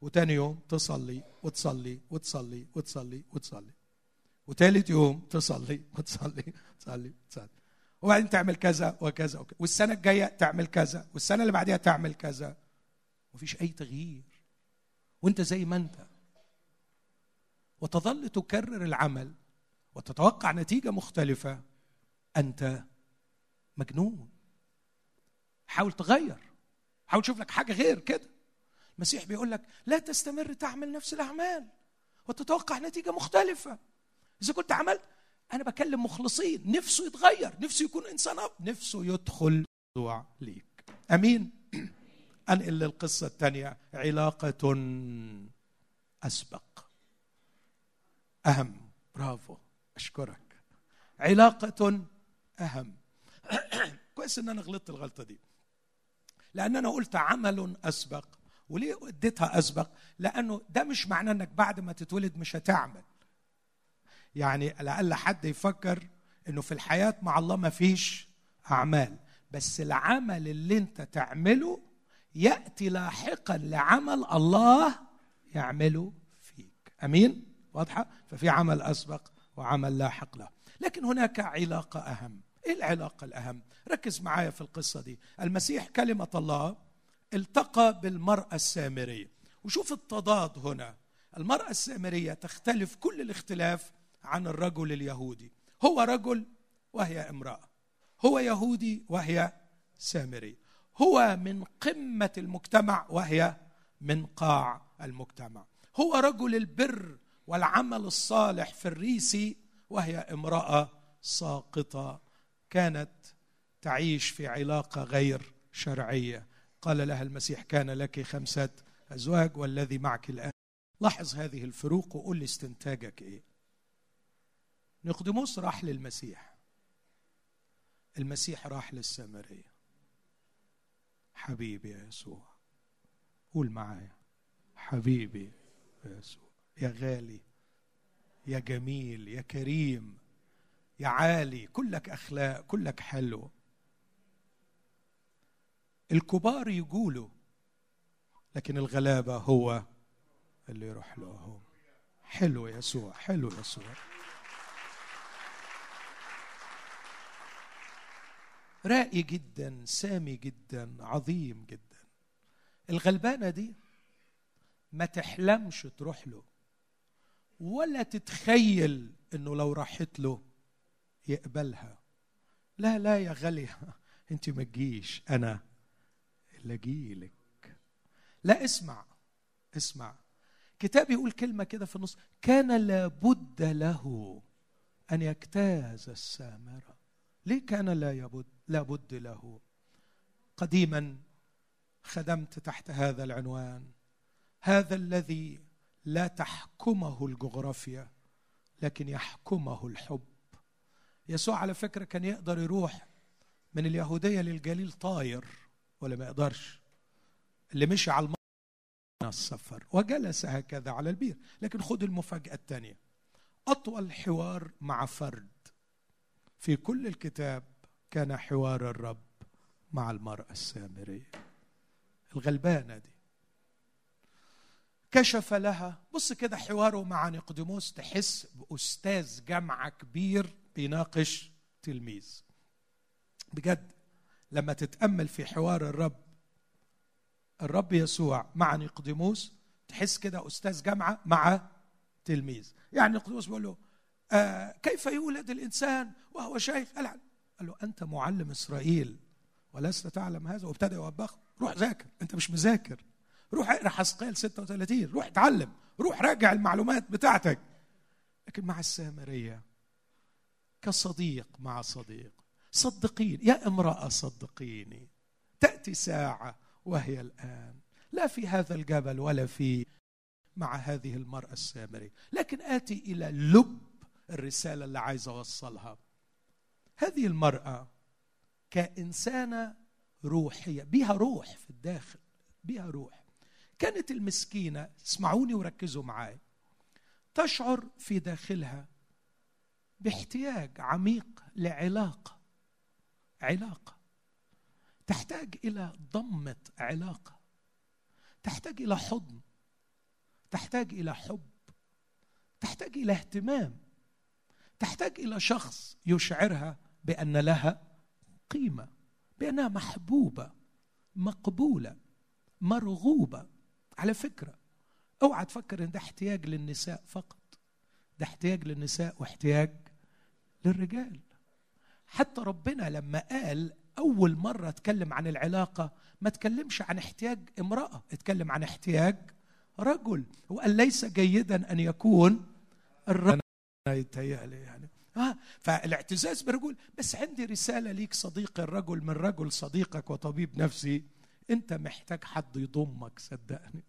Speaker 1: وتاني يوم تصلي وتصلي وتصلي وتصلي وتصلي وتالت يوم تصلي وتصلي وتصلي وتصلي وبعدين تعمل كذا وكذا وكذا. والسنة الجاية تعمل كذا والسنة اللي بعدها تعمل كذا. مفيش أي تغيير. وأنت زي ما أنت. وتظل تكرر العمل وتتوقع نتيجة مختلفة. أنت مجنون. حاول تغير. حاول تشوف لك حاجة غير كده. المسيح بيقول لك لا تستمر تعمل نفس الأعمال وتتوقع نتيجة مختلفة. إذا كنت عملت أنا بكلم مخلصين نفسه يتغير نفسه يكون إنسان أب نفسه يدخل موضوع ليك. أمين. أنقل للقصة الثانية علاقة أسبق. أهم. برافو. أشكرك. علاقة أهم. كويس إن أنا غلطت الغلطة دي. لأن أنا قلت عمل أسبق. وليه اديتها أسبق؟ لأنه ده مش معناه أنك بعد ما تتولد مش هتعمل. يعني لعل حد يفكر إنه في الحياة مع الله ما فيش أعمال. بس العمل اللي أنت تعمله يأتي لاحقا لعمل الله يعمله فيك. أمين؟ واضحة؟ ففي عمل أسبق وعمل لاحق له. لكن هناك علاقة أهم. إيه العلاقة الأهم؟ ركز معايا في القصة دي. المسيح كلمة الله التقى بالمرأة السامرية. وشوف التضاد هنا. المرأة السامرية تختلف كل الاختلاف عن الرجل اليهودي. هو رجل وهي امرأة. هو يهودي وهي سامري. هو من قمة المجتمع وهي من قاع المجتمع. هو رجل البر والعمل الصالح في الريسي وهي امرأة ساقطة كانت تعيش في علاقة غير شرعية. قال لها المسيح كان لك خمسة أزواج والذي معك الآن. لاحظ هذه الفروق وقول لي استنتاجك إيه. نقدموس راح للمسيح. المسيح راح للسامرية. حبيبي يا يسوع قول معايا حبيبي يا يسوع يا غالي يا جميل يا كريم يا عالي كلك أخلاق كلك حلو. الكبار يقولوا لكن الغلابة هو اللي يروح له حلو يسوع حلو يسوع. راقي جدا سامي جدا عظيم جدا. الغلبانة دي ما تحلمش تروح له ولا تتخيل إنه لو راحت له يقبلها. لا لا يا غالية أنت ما تجيش. أنا اللي أجيلك. لا اسمع اسمع. كتاب يقول كلمة كده في النص كان لابد له أن يجتاز السامرة. ليه كان لا يبد لا بد له؟ قديما خدمت تحت هذا العنوان. هذا الذي لا تحكمه الجغرافيا لكن يحكمه الحب. يسوع على فكرة كان يقدر يروح من اليهودية للجليل طاير ولا ما يقدرش. اللي مشي على الماء السفر وجلس هكذا على البير. لكن خد المفاجأة الثانية. أطول حوار مع فرد. في كل الكتاب كان حوار الرب مع المرأة السامرية. الغلبانة دي. كشف لها. بص كده حواره مع نيقوديموس. تحس بأستاذ جامعة كبير بيناقش تلميذ. بجد لما تتأمل في حوار الرب الرب يسوع مع نيقوديموس تحس كده أستاذ جامعة مع تلميذ. يعني نيقوديموس بيقول له كيف يولد الإنسان؟ وهو شيخ. قال له أنت معلم إسرائيل ولست تعلم هذا. وابتدى يوبخه. روح ذاكر. أنت مش مذاكر. روح اقرأ حسقيل 36 روح اتعلم. روح راجع المعلومات بتاعتك. لكن مع السامرية كصديق مع صديق صدقيني. يا امرأة صدقيني تأتي ساعة وهي الآن. لا في هذا الجبل ولا في مع هذه المرأة السامرية. لكن آتي إلى لب الرسالة اللي عايز أوصلها. هذه المرأة كإنسانة روحية بها روح في الداخل بها روح. كانت المسكينة اسمعوني وركزوا معاي تشعر في داخلها باحتياج عميق لعلاقة علاقة. تحتاج إلى ضمة علاقة. تحتاج إلى حضن. تحتاج إلى حب. تحتاج إلى اهتمام. تحتاج إلى شخص يشعرها بأن لها قيمة بأنها محبوبة مقبولة مرغوبة. على فكرة أوعى تفكر إن ده احتياج للنساء فقط ده احتياج للنساء واحتياج للرجال. حتى ربنا لما قال أول مرة اتكلم عن العلاقة ما تكلمش عن احتياج امرأة اتكلم عن احتياج رجل. وقال ليس جيدا أن يكون الرجل يتهيألي يعني. آه فالاعتزاز برجل بس عندي رسالة ليك صديقي الرجل من رجل صديقك وطبيب نفسي. انت محتاج حد يضمك صدقني.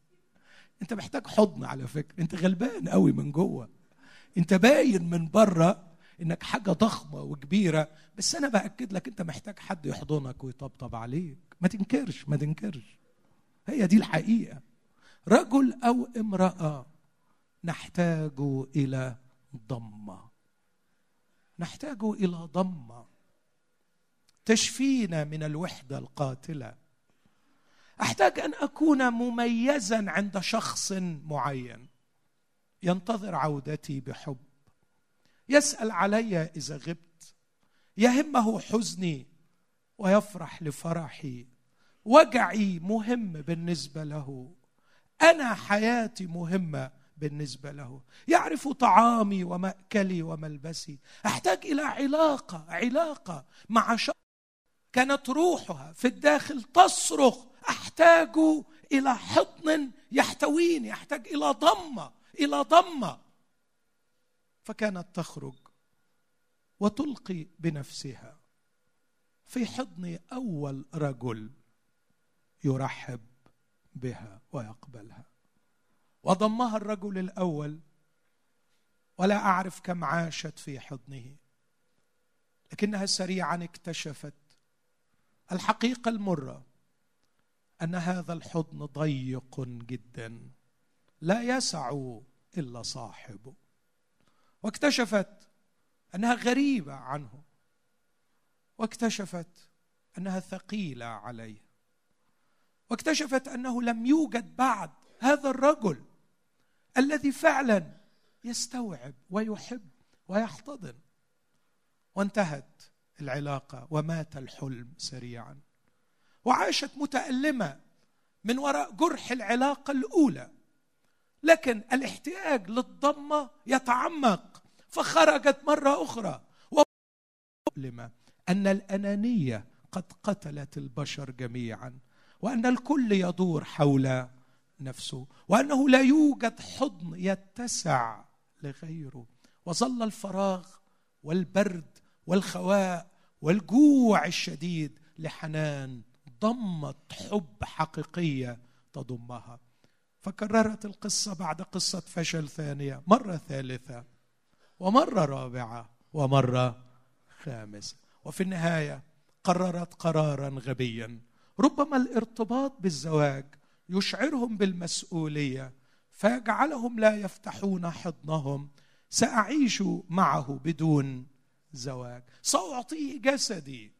Speaker 1: انت محتاج حضن على فكرة. انت غلبان قوي من جوه. انت باين من بره انك حاجة ضخمة وكبيرة بس أنا بأكد لك انت محتاج حد يحضنك ويطبطب عليك. ما تنكرش ما تنكرش. هي دي الحقيقة. رجل أو امرأة نحتاج إلى ضمة. نحتاج إلى ضمة تشفينا من الوحدة القاتلة. أحتاج أن أكون مميزا عند شخص معين. ينتظر عودتي بحب. يسأل علي إذا غبت. يهمه حزني ويفرح لفرحي. وجعي مهم بالنسبة له. أنا حياتي مهمة. بالنسبة له. يعرف طعامي ومأكلي وملبسي. أحتاج إلى علاقة علاقة مع شخص كانت روحها في الداخل تصرخ. أحتاج إلى حضن يحتويني. أحتاج إلى ضمة إلى ضمة. فكانت تخرج وتلقي بنفسها في حضن أول رجل يرحب بها ويقبلها. وضمها الرجل الأول ولا أعرف كم عاشت في حضنه. لكنها سريعا اكتشفت الحقيقة المرة أن هذا الحضن ضيق جدا لا يسع إلا صاحبه واكتشفت أنها غريبة عنه. واكتشفت أنها ثقيلة عليه. واكتشفت أنه لم يوجد بعد هذا الرجل. الذي فعلا يستوعب ويحب ويحتضن. وانتهت العلاقة ومات الحلم سريعا. وعاشت متألمة من وراء جرح العلاقة الأولى. لكن الاحتياج للضمة يتعمق فخرجت مرة أخرى. ومؤلمة أن الأنانية قد قتلت البشر جميعا وأن الكل يدور حول نفسه وأنه لا يوجد حضن يتسع لغيره. وظل الفراغ والبرد والخواء والجوع الشديد لحنان ضمت حب حقيقية تضمها. فكررت القصة بعد قصة فشل ثانية مرة ثالثة ومرة رابعة ومرة خامسة. وفي النهاية قررت قرارا غبيا. ربما الارتباط بالزواج يشعرهم بالمسؤولية فيجعلهم لا يفتحون حضنهم. سأعيش معه بدون زواج. ساعطيه جسدي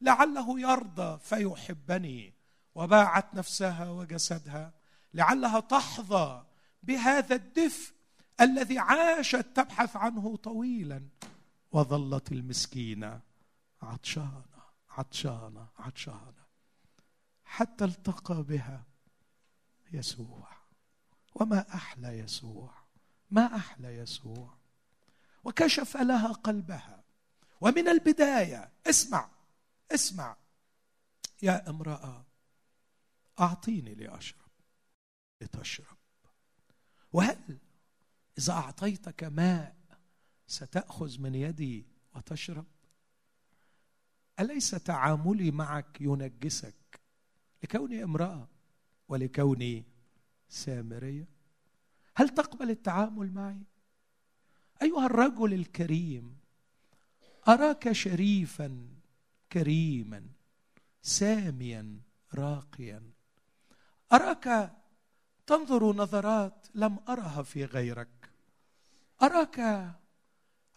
Speaker 1: لعله يرضى فيحبني. وباعت نفسها وجسدها لعلها تحظى بهذا الدفء الذي عاشت تبحث عنه طويلا. وظلت المسكينة عطشانة عطشانة عطشانة. حتى التقى بها يسوع. وما أحلى يسوع. ما أحلى يسوع. وكشف لها قلبها. ومن البداية اسمع اسمع. يا امرأة أعطيني لأشرب. لتشرب. وهل إذا أعطيتك ماء ستأخذ من يدي وتشرب؟ أليس تعاملي معك ينجسك؟ لكوني امرأة ولكوني سامريه هل تقبل التعامل معي؟ أيها الرجل الكريم أراك شريفا كريما ساميا راقيا. أراك تنظر نظرات لم أرها في غيرك. أراك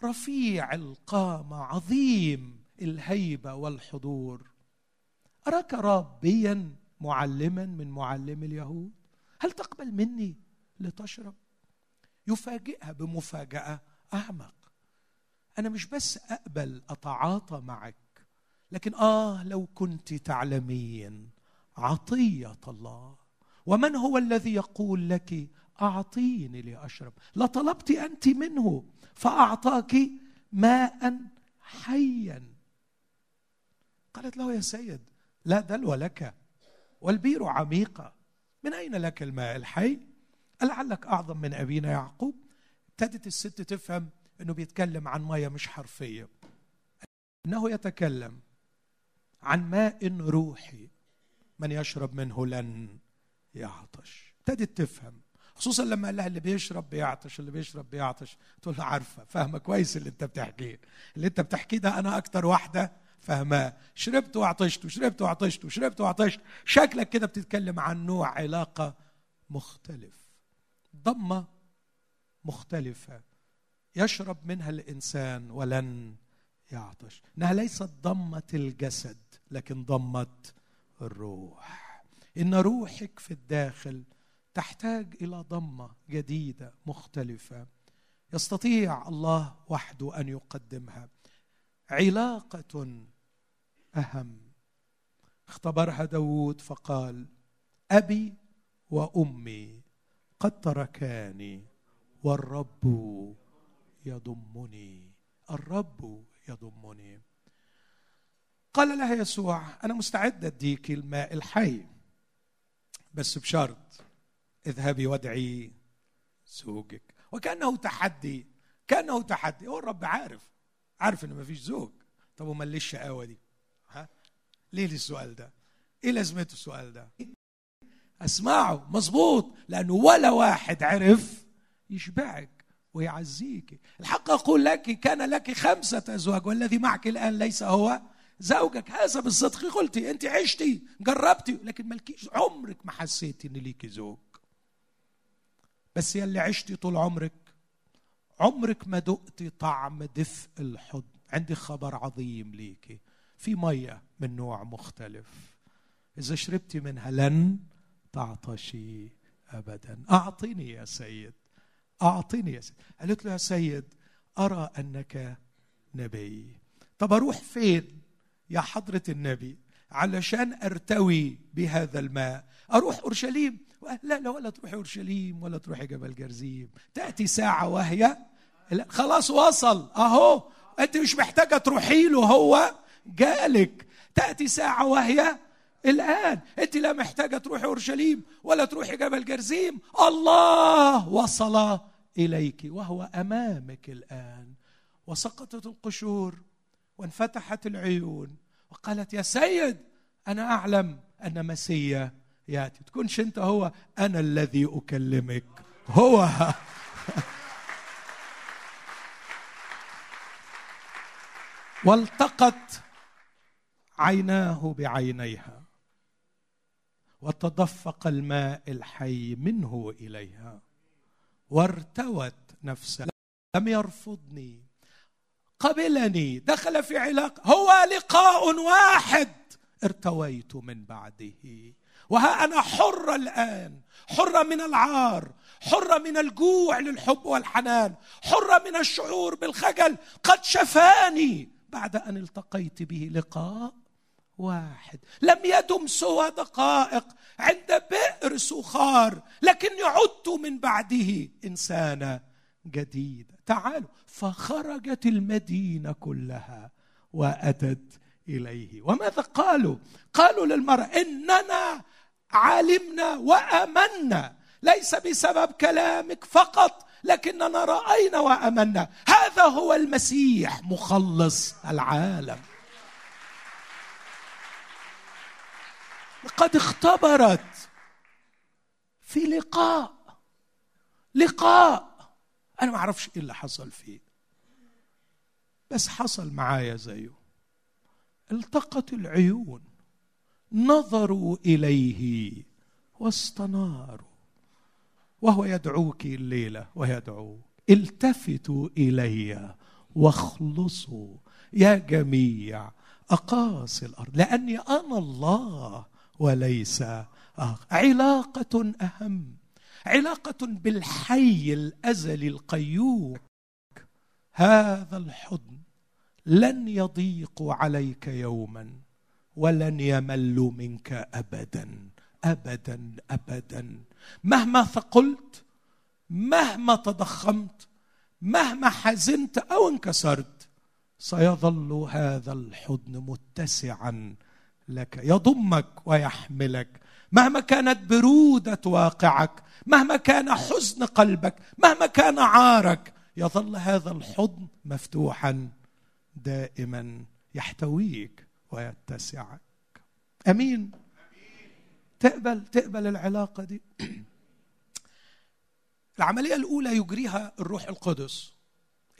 Speaker 1: رفيع القامه عظيم الهيبة والحضور. أراك رابيا معلما من معلم اليهود؟ هل تقبل مني لتشرب؟ يفاجئها بمفاجأة أعمق. أنا مش بس أقبل أتعاطى معك. لكن آه لو كنت تعلمين عطية الله. ومن هو الذي يقول لك أعطيني لأشرب؟ لطلبت أنت منه فأعطاك ماء حيا. قالت له يا سيد لا دلو لك. والبير عميقة. من أين لك الماء الحي؟ لعلك أعظم من أبينا يعقوب. ابتدت الست تفهم أنه بيتكلم عن مية مش حرفية. أنه يتكلم عن ماء روحي. من يشرب منه لن يعطش. ابتدت تفهم. خصوصا لما قال لها اللي بيشرب بيعطش اللي بيشرب بيعطش. تقول له عارفة فاهمة كويس اللي أنت بتحكيه. اللي أنت بتحكيه ده أنا أكتر واحدة فاهماه شربت وعطشت وشربت وعطشت وشربت وعطشت شكلك كده بتتكلم عن نوع علاقة مختلف. ضمة مختلفة. يشرب منها الإنسان ولن يعطش. إنها ليست ضمة الجسد لكن ضمة الروح. إن روحك في الداخل تحتاج إلى ضمة جديدة مختلفة. يستطيع الله وحده أن يقدمها. علاقة أهم. اختبرها داود فقال أبي وأمي قد تركاني والرب يضمني. الرب يضمني. قال لها يسوع أنا مستعد أديك الماء الحي بس بشرط اذهبي وادعي زوجك. وكأنه تحدي كأنه تحدي. هو الرب عارف عارف إن مفيش زوج. طب وما ليه الشقاوة دي؟ ليه السؤال ده؟ إيه لازمته السؤال ده؟ أسمعه مظبوط لأنه ولا واحد عرف يشبعك ويعزيك. الحق أقول لك كان لك خمسة أزواج والذي معك الآن ليس هو زوجك. هذا بالصدق قلتي أنت عشتي جربتي لكن مالكيش عمرك ما حسيتي ان ليكي زوج. بس يلي عشتي طول عمرك عمرك ما دقتي طعم دفء الحضن. عندي خبر عظيم ليكي. في مية من نوع مختلف. إذا شربتي منها لن تعطشي ابدا. أعطني يا سيد. أعطني يا سيد. قالت له يا سيد أرى أنك نبي. طب أروح فين يا حضرة النبي؟ علشان أرتوي بهذا الماء. أروح أورشليم؟ لا لا ولا تروحي أورشليم ولا تروحي جبل جرزيم. تأتي ساعة وهي؟ خلاص وصل أهو أنت مش محتاجة تروحي له. هو جالك تأتي ساعة وهي الآن. أنت لا محتاجة تروحي أورشليم ولا تروحي جبل جرزيم. الله وصل إليك وهو أمامك الآن. وسقطت القشور وانفتحت العيون وقالت يا سيد أنا أعلم أن مسيا يأتي. تكونش انت هو أنا الذي أكلمك. هو. والتقت عيناه بعينيها وتدفق الماء الحي منه إليها وارتوت نفسها. لم يرفضني. قبلني. دخل في علاقه هو لقاء واحد. ارتويت من بعده. وها أنا حره الآن. حره من العار. حره من الجوع للحب والحنان. حره من الشعور بالخجل. قد شفاني. بعد أن التقيت به لقاء واحد. لم يدم سوى دقائق عند بئر سخار لكني عدت من بعده إنسانا جديدا. تعالوا. فخرجت المدينة كلها وأتت إليه. وماذا قالوا؟ قالوا للمرأة إننا علمنا وأمنا. ليس بسبب كلامك فقط لكننا رأينا وأمنا. هذا هو المسيح مخلص العالم. قد اختبرت في لقاء. لقاء. أنا ما أعرفش إيه اللي حصل فيه. بس حصل معايا زيه. التقت العيون. نظروا إليه واستناروا. وهو يدعوك الليلة ويدعوك. التفتوا إلي واخلصوا. يا جميع أقاصي الأرض. لأني أنا الله. وليس آخر. علاقة أهم. علاقة بالحي الازلي القيوم. هذا الحضن لن يضيق عليك يوما ولن يمل منك ابدا. ابدا ابدا. مهما ثقلت مهما تضخمت مهما حزنت أو انكسرت سيظل هذا الحضن متسعا لك يضمك ويحملك. مهما كانت برودة واقعك مهما كان حزن قلبك مهما كان عارك يظل هذا الحضن مفتوحا دائما يحتويك ويتسعك. أمين. تقبل تقبل العلاقة دي. العملية الأولى يجريها الروح القدس.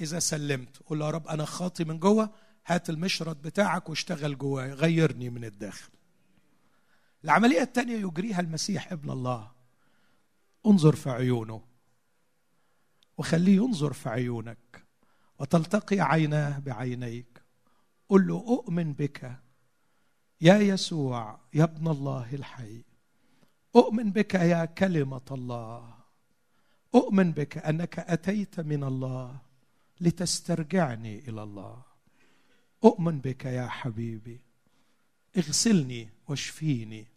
Speaker 1: إذا سلمت قول يا رب أنا خاطي من جوه هات المشرط بتاعك واشتغل جواي غيرني من الداخل. العملية الثانية يجريها المسيح ابن الله. انظر في عيونه. وخليه ينظر في عيونك. وتلتقي عيناه بعينيك. قل له أؤمن بك يا يسوع يا ابن الله الحي. أؤمن بك يا كلمة الله. أؤمن بك أنك أتيت من الله لتسترجعني إلى الله. أؤمن بك يا حبيبي. اغسلني واشفيني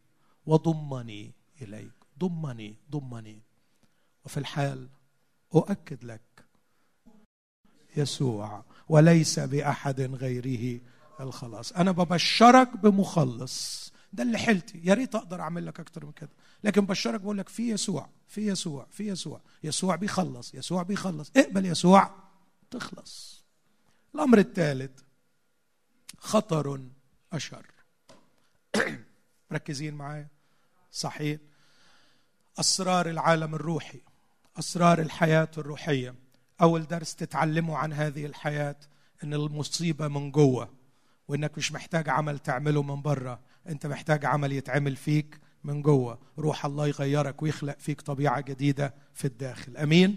Speaker 1: وضمني إليك. ضمني ضمني. وفي الحال أؤكد لك يسوع وليس بأحد غيره الخلاص. أنا ببشرك بمخلص. ده اللي حيلتي يا ريت أقدر أعمل لك أكتر من كده. لكن بشرك بقول لك في يسوع في يسوع في يسوع. يسوع بيخلص يسوع بيخلص. اقبل يسوع تخلص. الأمر الثالث خطر أشر. مركزين معايا. صحيح. أسرار العالم الروحي أسرار الحياة الروحية. أول درس تتعلموا عن هذه الحياة إن المصيبة من جوه وإنك مش محتاج عمل تعمله من بره أنت محتاج عمل يتعمل فيك من جوه. روح الله يغيرك ويخلق فيك طبيعة جديدة في الداخل. أمين؟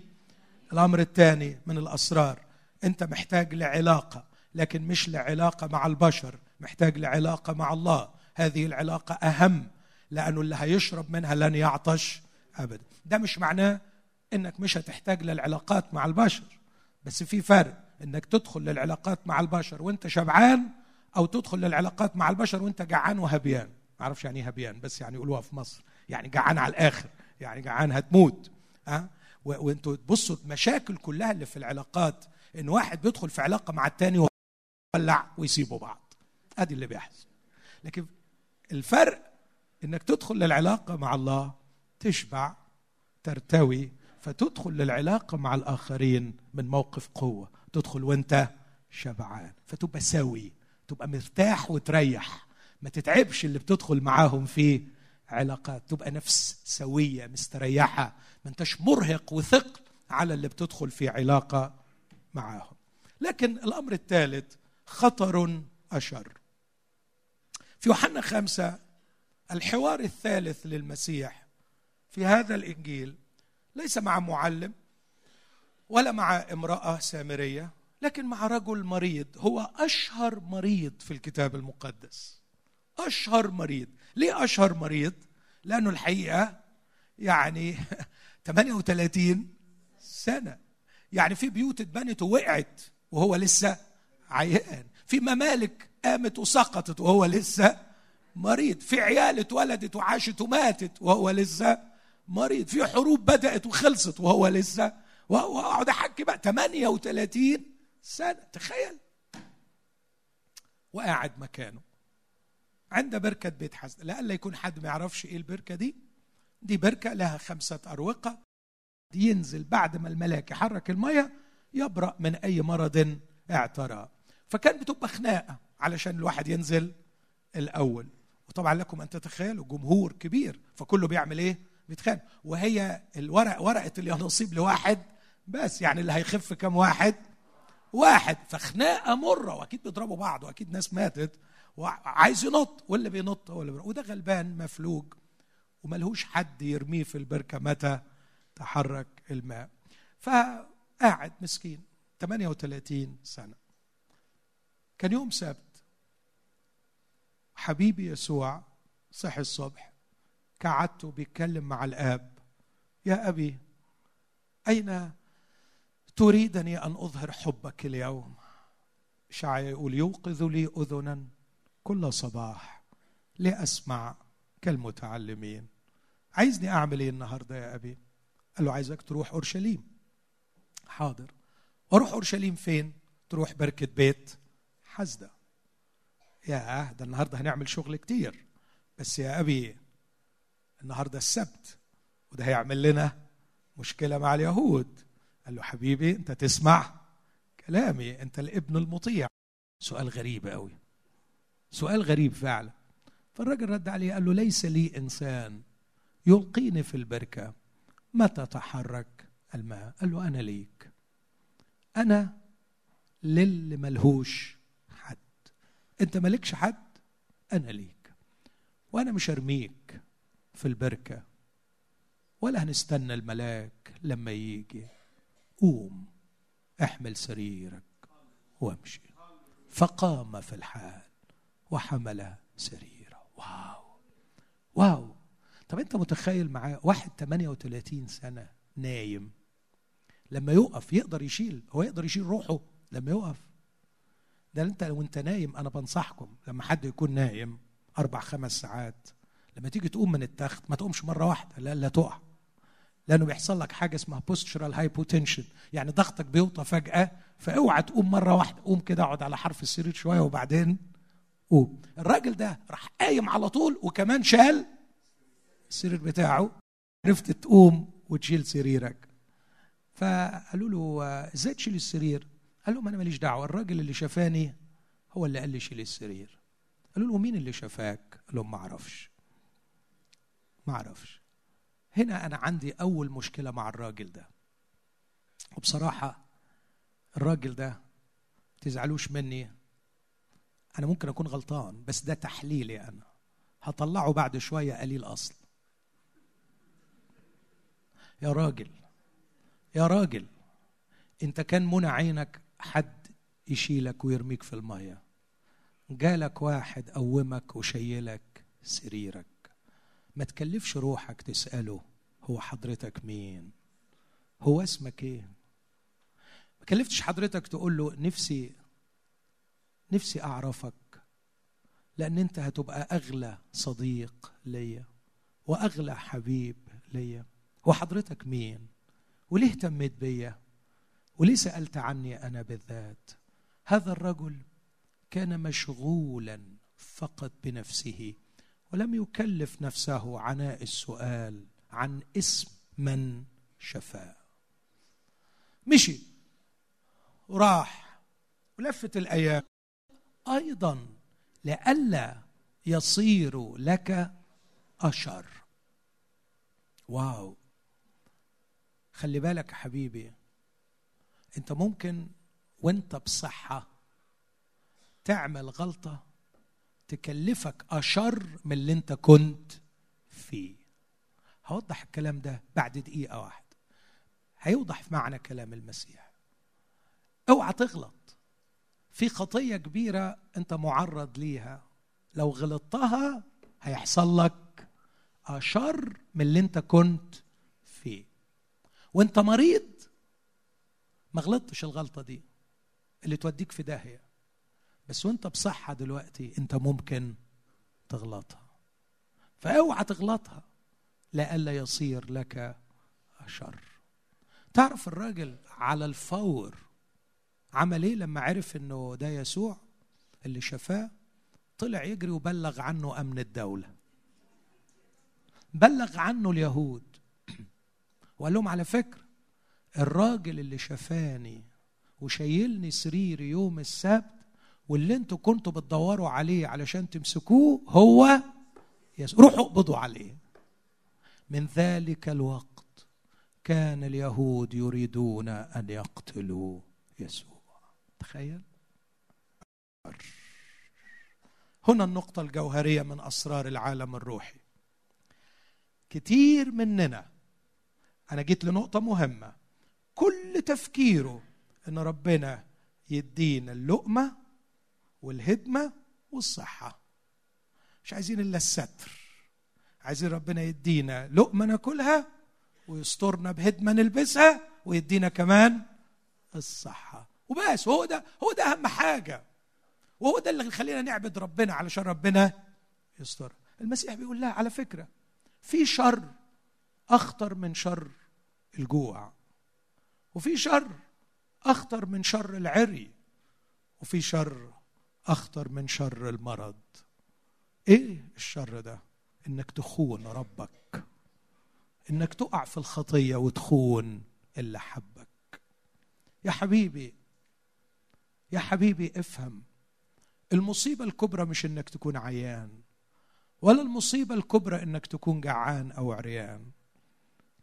Speaker 1: الأمر الثاني من الأسرار أنت محتاج لعلاقة. لكن مش لعلاقة مع البشر محتاج لعلاقة مع الله. هذه العلاقة أهم لأنه اللي هيشرب منها لن يعطش ابدا. ده مش معناه إنك مش هتحتاج للعلاقات مع البشر بس في فرق. إنك تدخل للعلاقات مع البشر وأنت شبعان أو تدخل للعلاقات مع البشر وأنت جعان وهبيان. ما أعرفش يعني إيه هبيان بس يعني يقولوها في مصر. يعني جعان على الآخر يعني جعان هتموت. ها؟ وأنتوا تبصوا المشاكل كلها اللي في العلاقات إن واحد بيدخل في علاقة مع الثاني ويولع ويسيبوا بعض. ادي اللي بيحصل. لكن الفرق إنك تدخل للعلاقة مع الله تشبع ترتوي فتدخل للعلاقة مع الآخرين من موقف قوة. تدخل وأنت شبعان. فتبقى سوي تبقى مرتاح وتريح. ما تتعبش اللي بتدخل معاهم في علاقات. تبقى نفس سوية مستريحة. ما انتش مرهق وثقل على اللي بتدخل في علاقة معاهم. لكن الأمر الثالث خطر أشر. في يوحنا خمسة الحوار الثالث للمسيح في هذا الإنجيل ليس مع معلم ولا مع امرأة سامرية لكن مع رجل مريض. هو أشهر مريض في الكتاب المقدس. أشهر مريض. ليه أشهر مريض؟ لأنه الحقيقة يعني 38 سنة. يعني في بيوت اتبنت ووقعت وهو لسه عيان. في ممالك قامت وسقطت وهو لسه مريض. في عيال اتولدت وعاشت وماتت وهو لسه مريض. في حروب بدأت وخلصت وهو لسه. وأقعد أحكي بقى. 38 سنة. تخيل. وقاعد مكانه. عند بركة بيت حزن. لألا يكون حد ما يعرفش إيه البركة دي. دي بركة لها خمسة أروقة. ينزل بعد ما الملاك يحرك المية يبرأ من أي مرض اعترى. فكان بتبقى خناقة علشان الواحد ينزل الأول. وطبعا لكم أن تتخيلوا جمهور كبير فكله بيعمل إيه؟ بيتخانق. وهي الورق ورقة اليانصيب لواحد بس يعني اللي هيخف كم واحد؟ واحد. فخناقة مرة وأكيد بيضربوا بعض وأكيد ناس ماتت وعايز ينط واللي بينط هو اللي وده غلبان مفلوج وملهوش حد يرميه في البركة متى تحرك الماء. فقاعد مسكين 38 سنة. كان يوم سبت. حبيبي يسوع صحي الصبح. كعدته بيتكلم مع الآب. يا أبي أين تريدني أن أظهر حبك اليوم؟ شعي يقول يوقظ لي أذنا كل صباح لأسمع كالمتعلمين. عايزني أعمل إيه النهاردة يا أبي؟ قال له عايزك تروح أورشليم. حاضر. أروح أورشليم فين؟ تروح بركة بيت. حزدة. يا ده النهاردة هنعمل شغل كتير. بس يا أبي النهاردة السبت وده هيعمل لنا مشكلة مع اليهود. قال له حبيبي أنت تسمع كلامي. أنت الابن المطيع. سؤال غريب قوي سؤال غريب فعلا. فالراجل رد عليه قال له ليس لي إنسان يلقيني في البركة. متى تحرك الماء؟ قال له أنا ليك. أنا للي ملهوش أنت مالكش حد أنا ليك. وأنا مش أرميك في البركة ولا هنستنى الملاك لما يجي. قوم احمل سريرك وامشي. فقام في الحال وحمل سريره. واو! واو! طب انت متخيل معايا واحد 38 سنة نايم لما يقف يقدر يشيل هو يقدر يشيل روحه لما يقف ده انت لو انت نايم أنا بنصحكم لما حد يكون نايم أربع خمس ساعات لما تيجي تقوم من التخت ما تقومش مرة واحدة لا لا تقع. لأنه بيحصل لك حاجة اسمها postural hypotension يعني ضغطك بيوطى فجأة فأوعى تقوم مرة واحدة قوم كده اقعد على حرف السرير شوية وبعدين قوم. الراجل ده راح قايم على طول وكمان شال السرير بتاعه عرفت تقوم وتشيل سريرك. فقالوا له إزاي تشيل السرير؟ قال لهم أنا ماليش دعوة الراجل اللي شافاني هو اللي قال لي شيل السرير. قالوا له مين اللي شافاك قال لهم ما أعرفش. ما أعرفش. هنا أنا عندي أول مشكلة مع الراجل ده. وبصراحة الراجل ده تزعلوش مني. أنا ممكن أكون غلطان بس ده تحليلي أنا. هطلعه بعد شوية قليل أصل. يا راجل يا راجل أنت كان منى عينك حد يشيلك ويرميك في المية. جالك واحد قومك وشيلك سريرك. ما تكلفش روحك تسأله هو حضرتك مين؟ هو اسمك إيه؟ ما كلفتش حضرتك تقول له نفسي نفسي أعرفك لأن أنت هتبقى أغلى صديق ليا وأغلى حبيب ليا. هو حضرتك مين؟ وليه اهتميت بيا؟ وليه سألت عني أنا بالذات؟ هذا الرجل كان مشغولا فقط بنفسه ولم يكلف نفسه عناء السؤال عن اسم من شفاه. مشي وراح ولفت الأيام. أيضا لئلا يصير لك أشر. واو. خلي بالك حبيبي انت ممكن وانت بصحة تعمل غلطة تكلفك أشر من اللي انت كنت فيه. هوضح الكلام ده بعد دقيقة واحدة هيوضح في معنى كلام المسيح. اوعى تغلط. في خطية كبيرة انت معرض ليها. لو غلطتها هيحصل لك أشر من اللي انت كنت فيه. وانت مريض ما غلطتش الغلطة دي اللي توديك في داهية. بس وانت بصحة دلوقتي انت ممكن تغلطها. فأوعى تغلطها لئلا يصير لك شر. تعرف الراجل على الفور عمل إيه لما عرف إنه ده يسوع؟ اللي شفاه طلع يجري وبلغ عنه أمن الدولة. بلغ عنه اليهود. وقال لهم على فكرة الراجل اللي شفاني وشايلني سريري يوم السبت واللي أنتوا كنتوا بتدوروا عليه علشان تمسكوه هو يسوع روحوا اقبضوا عليه. من ذلك الوقت كان اليهود يريدون أن يقتلوا يسوع. تخيل. هنا النقطة الجوهرية من أسرار العالم الروحي. كتير مننا أنا جيت لنقطة مهمة كل تفكيره إن ربنا يدينا اللقمة والهدمة والصحة. مش عايزين إلا الستر. عايزين ربنا يدينا لقمة ناكلها ويسترنا بهدمة نلبسها ويدينا كمان الصحة. وبس هو ده هو ده أهم حاجة. وهو ده اللي يخلينا نعبد ربنا علشان ربنا يستر. المسيح بيقول لها على فكرة في شر أخطر من شر الجوع. وفي شر أخطر من شر العري وفي شر أخطر من شر المرض. إيه الشر ده؟ إنك تخون ربك إنك تقع في الخطية وتخون اللي حبك. يا حبيبي يا حبيبي افهم المصيبة الكبرى مش إنك تكون عيان ولا المصيبة الكبرى إنك تكون جعان أو عريان.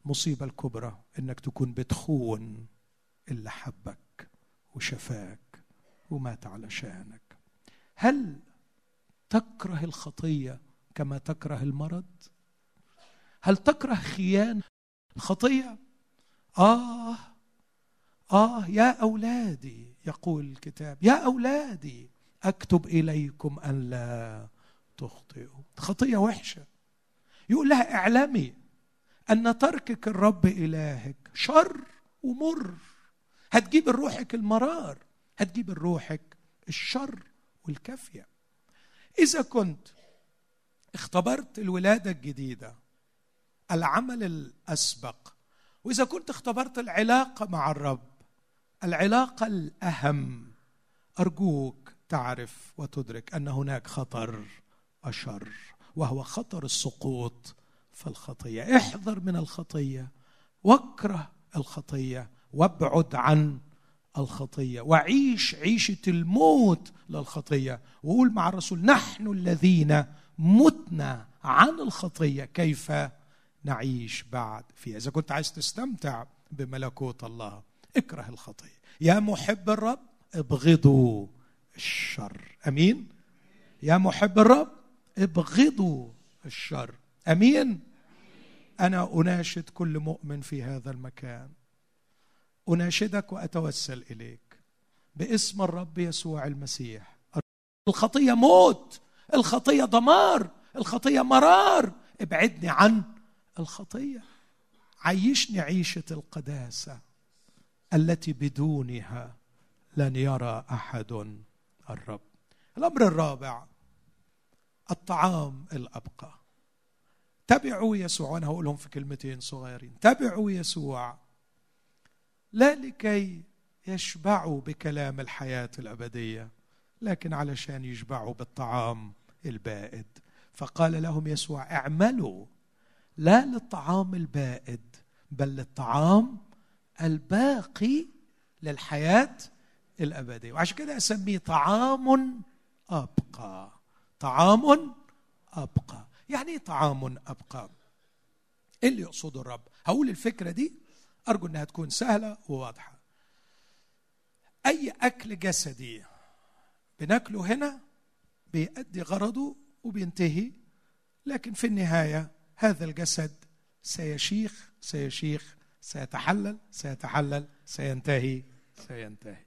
Speaker 1: المصيبة الكبرى إنك تكون بتخون اللي حبك وشفاك ومات علشانك هل تكره الخطية كما تكره المرض؟ هل تكره خيانة الخطية؟ آه آه يا أولادي يقول الكتاب يا أولادي أكتب إليكم أن لا تخطئوا خطية وحشة يقول لها اعلمي أن تركك الرب إلهك شر ومر. هتجيب روحك المرار هتجيب روحك الشر والكافية. إذا كنت اختبرت الولادة الجديدة العمل الأسبق وإذا كنت اختبرت العلاقة مع الرب العلاقة الأهم أرجوك تعرف وتدرك أن هناك خطر أشر وهو خطر السقوط في الخطية. احذر من الخطية. واكره الخطية. وابعد عن الخطية. وعيش عيشة الموت للخطية. وقول مع الرسول نحن الذين متنا عن الخطية. كيف نعيش بعد فيها؟ إذا كنت عايز تستمتع بملكوت الله اكره الخطية. يا محب الرب ابغضوا الشر. أمين؟ يا محب الرب ابغضوا الشر. أمين؟ أنا أناشد كل مؤمن في هذا المكان. أناشدك وأتوسل إليك. باسم الرب يسوع المسيح. الخطية موت. الخطية دمار. الخطية مرار. ابعدني عن الخطية. عيشني عيشة القداسة التي بدونها لن يرى أحد الرب. الأمر الرابع الطعام الأبقى. تبعوا يسوع. وأنا هقولهم في كلمتين صغيرين. تبعوا يسوع لا لكي يشبعوا بكلام الحياة الأبدية لكن علشان يشبعوا بالطعام البائد. فقال لهم يسوع اعملوا لا للطعام البائد بل للطعام الباقي للحياة الأبدية. وعشان كده أسميه طعام أبقى. طعام أبقى. يعني إيه طعام أبقى. إيه اللي يقصده الرب. هقول الفكرة دي أرجو إنها تكون سهلة وواضحة. أي أكل جسدي بناكله هنا بيأدي غرضه وبينتهي لكن في النهاية هذا الجسد سيشيخ سيشيخ سيتحلل سيتحلل سينتهي سينتهي.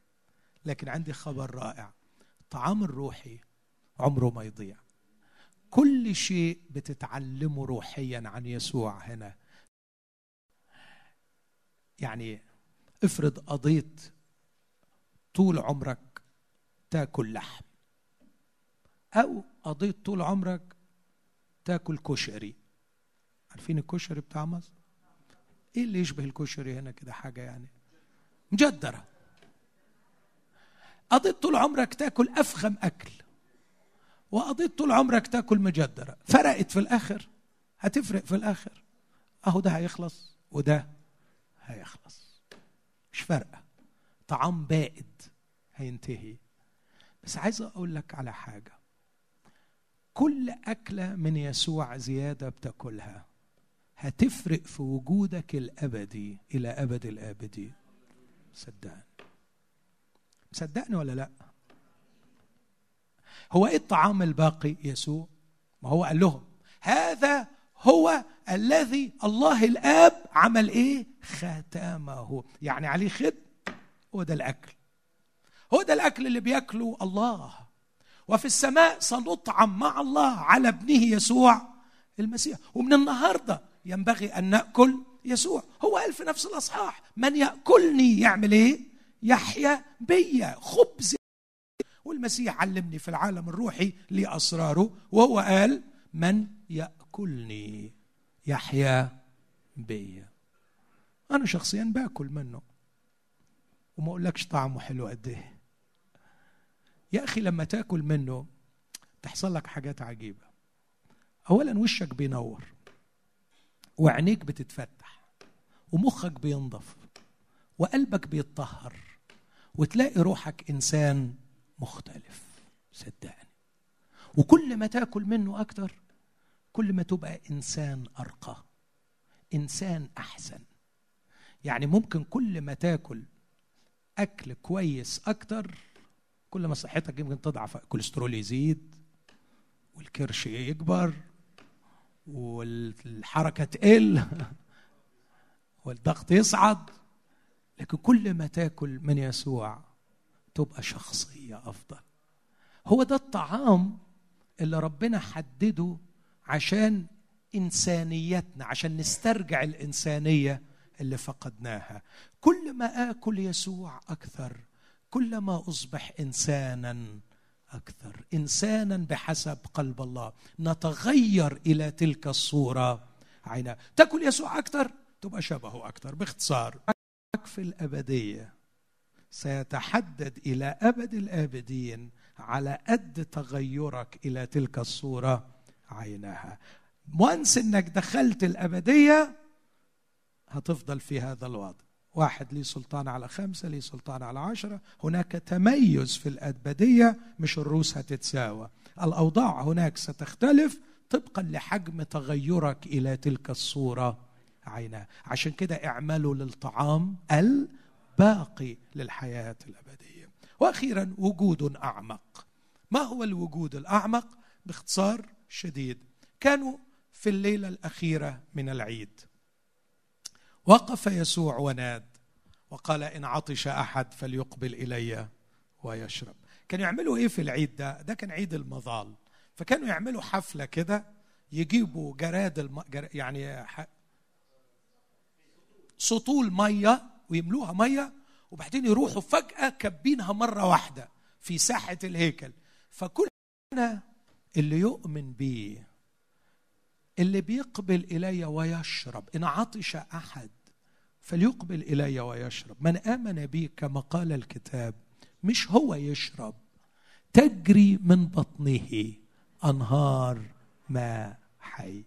Speaker 1: لكن عندي خبر رائع. الطعام الروحي عمره ما يضيع. كل شيء بتتعلمه روحيا عن يسوع هنا. يعني افرض قضيت طول عمرك تاكل لحم أو قضيت طول عمرك تاكل كشري. عارفين الكشري بتاع مصر؟ إيه اللي يشبه الكشري هنا كده حاجة يعني؟ مجدرة. قضيت طول عمرك تاكل أفخم أكل. وقضيت طول عمرك تأكل مجدرة. فرقت في الآخر. هتفرق في الآخر. أهو ده هيخلص وده هيخلص. مش فارقة. طعام بائد هينتهي. بس عايز أقول لك على حاجة. كل أكلة من يسوع زيادة بتاكلها. هتفرق في وجودك الأبدي إلى أبد الآبدين. صدقني. صدقني ولا لأ؟ هو إيه الطعام الباقي يسوع؟ ما هو قال لهم هذا هو الذي الله الآب عمل إيه؟ ختامه. يعني عليه ختم هو ده الأكل. هو ده الأكل اللي بياكله الله. وفي السماء سنطعم مع الله على ابنه يسوع المسيح. ومن النهارده ينبغي أن نأكل يسوع. هو قال في نفس الأصحاح من يأكلني يعمل إيه؟ يحيا بيا خبز والمسيح علمني في العالم الروحي لأسراره وهو قال من يأكلني يحيا بيا أنا شخصيا باكل منه وما أقولكش طعمه حلو قد إيه. يا أخي لما تأكل منه تحصل لك حاجات عجيبة. اولا وشك بينور وعينيك بتتفتح ومخك بينضف وقلبك بيتطهر وتلاقي روحك إنسان مختلف صدقني. وكل ما تاكل منه أكتر كل ما تبقى إنسان أرقى إنسان أحسن. يعني ممكن كل ما تاكل أكل كويس أكتر كل ما صحتك يمكن تضعف الكوليسترول يزيد والكرش يكبر والحركة تقل والضغط يصعد. لكن كل ما تاكل من يسوع تبقى شخصية أفضل. هو ده الطعام اللي ربنا حدده عشان إنسانيتنا عشان نسترجع الإنسانية اللي فقدناها. كل ما آكل يسوع أكثر كلما أصبح إنسانا أكثر. إنسانا بحسب قلب الله. نتغير إلى تلك الصورة عينا تأكل يسوع أكثر تبقى شبهه أكثر. باختصار في الأبدية. سيتحدد إلى أبد الآبدين على قد تغيرك إلى تلك الصورة عينها وانس إنك دخلت الأبدية هتفضل في هذا الوضع. واحد ليه سلطان على خمسة ليه سلطان على عشرة. هناك تميز في الأبدية مش الروس هتتساوى. الأوضاع هناك ستختلف طبقا لحجم تغيرك إلى تلك الصورة عينها عشان كده اعملوا للطعام الباقي للحياة الأبدية. وأخيرا وجود أعمق. ما هو الوجود الأعمق؟ باختصار شديد. كانوا في الليلة الأخيرة من العيد. وقف يسوع وناد وقال إن عطش أحد فليقبل إلي ويشرب. كانوا يعملوا إيه في العيد ده؟ ده كان عيد المظال. فكانوا يعملوا حفلة كده يجيبوا جراد الم... جر... يعني ح... سطول مية ويملوها مية وبعدين يروحوا فجأة كبينها مرة واحدة في ساحة الهيكل. فكل اللي يؤمن بيه اللي بيقبل إلي ويشرب. إن عطش أحد فليقبل إلي ويشرب. من آمن بي كما قال الكتاب مش هو يشرب. تجري من بطنه أنهار ماء حي.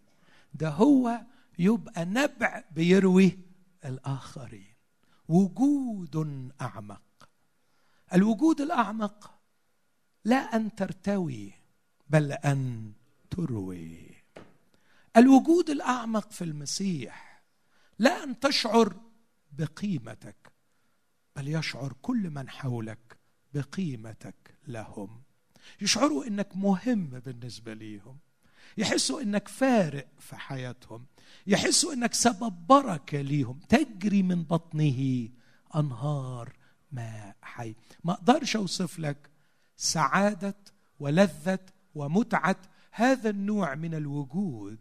Speaker 1: ده هو يبقى نبع بيروي الآخرين. وجود أعمق. الوجود الأعمق لا أن ترتوي بل أن تروي. الوجود الأعمق في المسيح لا أن تشعر بقيمتك بل يشعر كل من حولك بقيمتك لهم. يشعروا إنك مهم بالنسبة ليهم. يحسوا إنك فارق في حياتهم. يحسوا إنك سبب بركة ليهم. تجري من بطنه أنهار ماء حي. ما أقدرش أوصف لك سعادة ولذة ومتعة هذا النوع من الوجود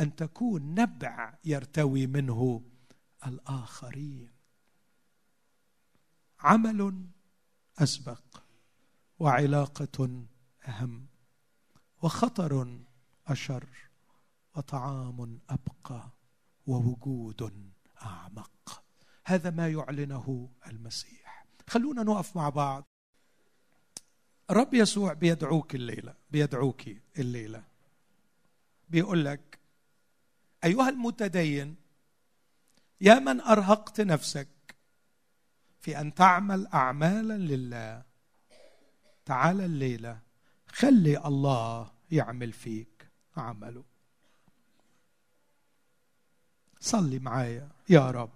Speaker 1: أن تكون نبع يرتوي منه الآخرين. عمل أسبق وعلاقة أهم وخطر أشر وطعام أبقى ووجود أعمق. هذا ما يعلنه المسيح. خلونا نقف مع بعض. الرب يسوع بيدعوك الليلة بيدعوك الليلة. بيقول لك أيها المتدين يا من أرهقت نفسك في أن تعمل أعمالا لله تعال الليلة خلي الله يعمل فيك عمله. صلي معايا يا رب.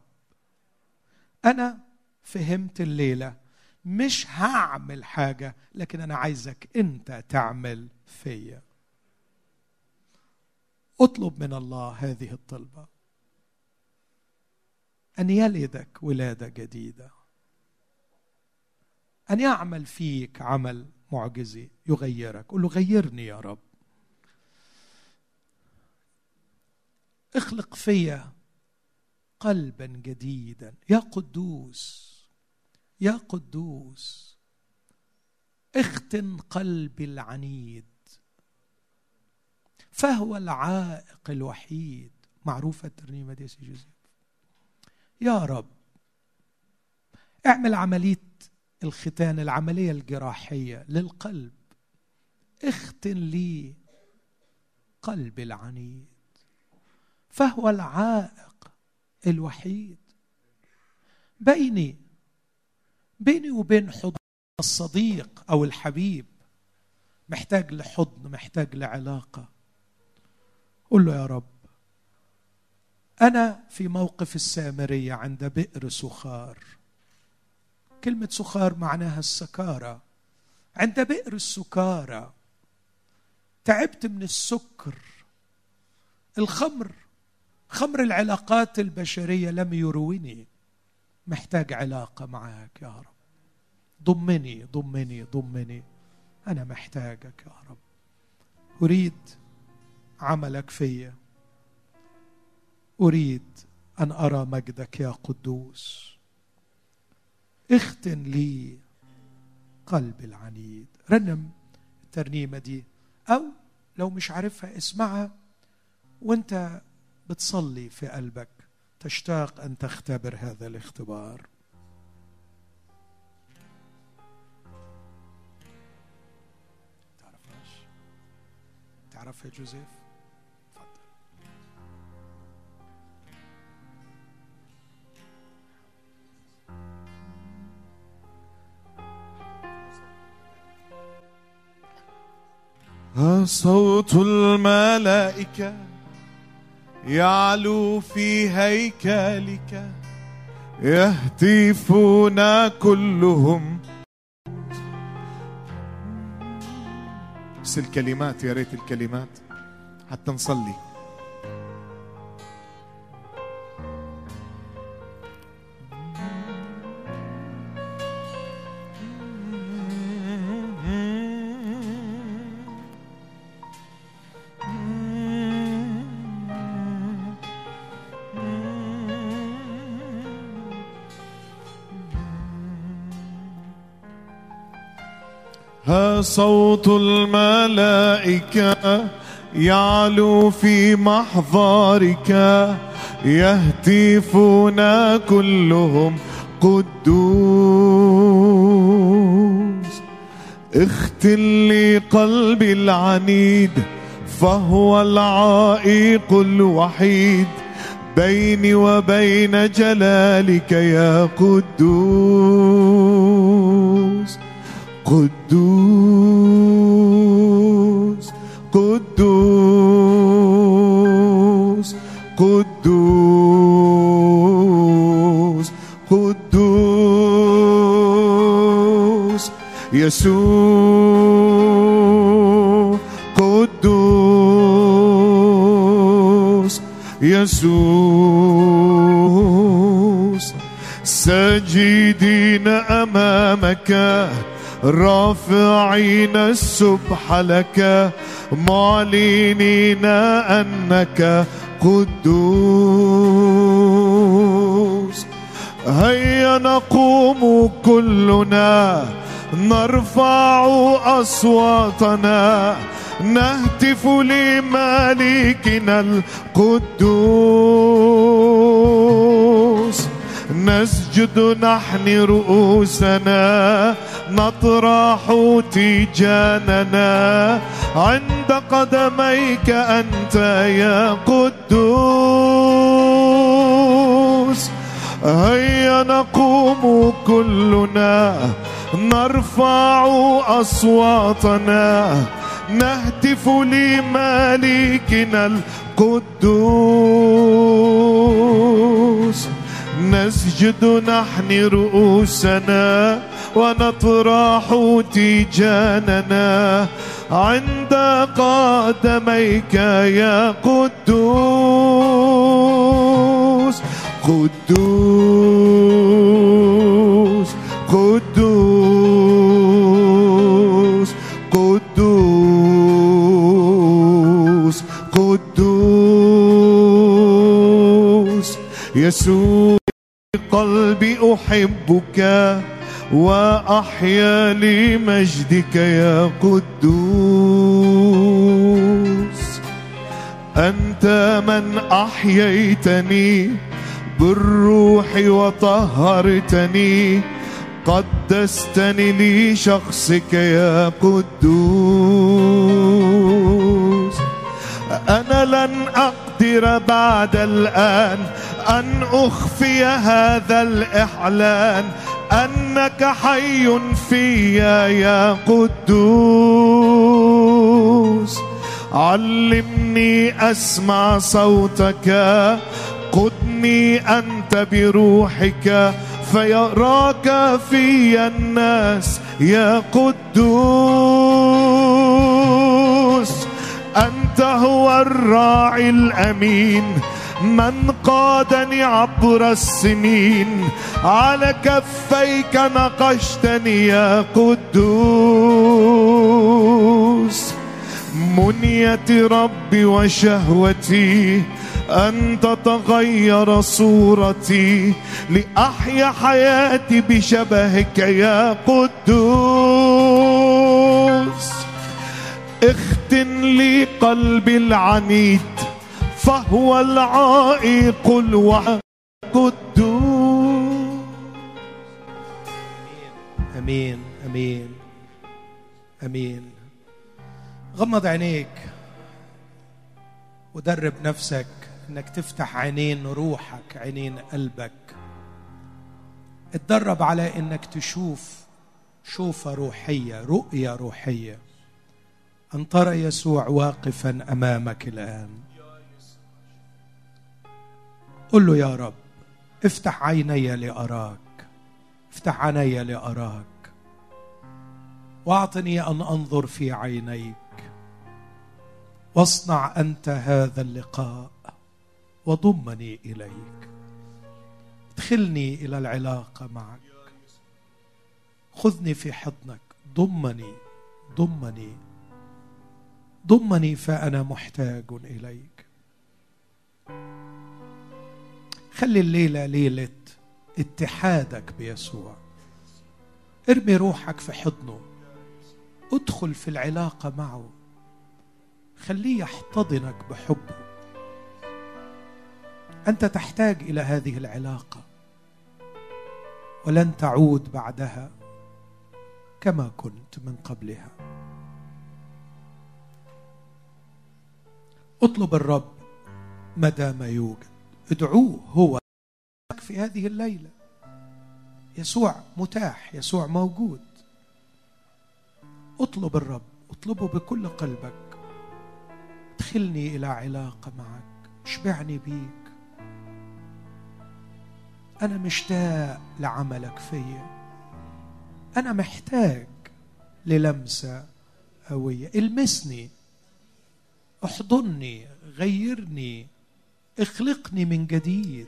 Speaker 1: أنا فهمت الليلة مش هعمل حاجة لكن أنا عايزك أنت تعمل فيا. اطلب من الله هذه الطلبة. أن يلدك ولادة جديدة. أن يعمل فيك عمل معجزي يغيرك. قل له غيرني يا رب. اخلق فيا قلبا جديدا. يا قدوس يا قدوس اختن قلبي العنيد. فهو العائق الوحيد. معروفة الترنيمة دي يا جوزيف. يا رب اعمل عملية الختان العملية الجراحية للقلب. اختن لي قلبي العنيد. فهو العائق الوحيد. بيني بيني وبين حضن الصديق أو الحبيب محتاج لحضن محتاج لعلاقة. قل له يا رب أنا في موقف السامرية عند بئر سخار. كلمة سخار معناها السكارة. عند بئر السكارة تعبت من السكر الخمر خمر العلاقات البشرية لم يرويني. محتاج علاقة معك يا رب. ضمني ضمني ضمني. أنا محتاجك يا رب. أريد عملك فيا. أريد أن أرى مجدك يا قدوس. اختن لي قلبي العنيد. رنم الترنيمة دي. أو لو مش عارفها اسمعها وانت بتصلي في قلبك. تشتاق أن تختبر هذا الاختبار. تعرفهاش تعرفها يا جوزيف؟
Speaker 2: صوت الملائكة. يعلو في هيكلك يهتفون كلهم. بس الكلمات يا ريت الكلمات. حتى نصلي. صوت الملائكة يعلو في محضرك يهتفون كلهم قدوس. اختل لي قلبي العنيد فهو العائق الوحيد. بيني وبين جلالك يا قدوس. قدوس قدوس قدوس قدوس يسوع قدوس يسوع. ساجدين أمامك رافعين السبح لك معلنين أنك قدوس. هيا نقوم كلنا نرفع أصواتنا نهتف لمالكنا القدوس. نسجد نحن رؤوسنا نطرح تيجاننا عند قدميك أنت يا قدوس. هيا نقوم كلنا نرفع أصواتنا. نهتف لمالكنا القدوس. نسجد نحن رؤوسنا ونطرح تيجاننا عند قدميك يا قدوس قدوس قدوس قدوس قدوس. يسوع قلبي أحبك وأحيا لمجدك يا قدوس. أنت من أحييتني بالروح وطهرتني قدستني لشخصك يا قدوس. أنا لن أقدر بعد الآن أن أخفي هذا الإعلان أنك حي فيا يا قدوس. علمني أسمع صوتك قدني أنت بروحك فيراك في الناس يا قدوس. أنت هو الراعي الأمين. من قادني عبر السنين. على كفيك نقشتني يا قدوس. منية ربي وشهوتي أن تتغير صورتي لأحيا حياتي بشبهك يا قدوس. اختن لي قلبي العنيد فهو العائق القدوس
Speaker 1: آمين آمين آمين. غمض عينيك ودرب نفسك إنك تفتح عينين روحك عينين قلبك. اتدرب على إنك تشوف شوفة روحية رؤية روحية. أن ترى يسوع واقفا أمامك الآن. قل له يا رب افتح عيني لأراك افتح عيني لأراك وأعطني أن أنظر في عينيك واصنع أنت هذا اللقاء وضمني إليك. ادخلني إلى العلاقة معك. خذني في حضنك ضمني ضمني ضمني فأنا محتاج إليك. خلي الليلة ليلة اتحادك بيسوع. ارمي روحك في حضنه. ادخل في العلاقة معه. خليه يحتضنك بحبه. أنت تحتاج إلى هذه العلاقة. ولن تعود بعدها كما كنت من قبلها. اطلب الرب ما دام يوجد. ادعوه هو في هذه الليلة. يسوع متاح يسوع موجود. اطلب الرب اطلبه بكل قلبك. ادخلني إلى علاقة معك اشبعني بيك. أنا مشتاق لعملك فيا. أنا محتاج للمسة قويه المسني احضني غيرني اخلقني من جديد.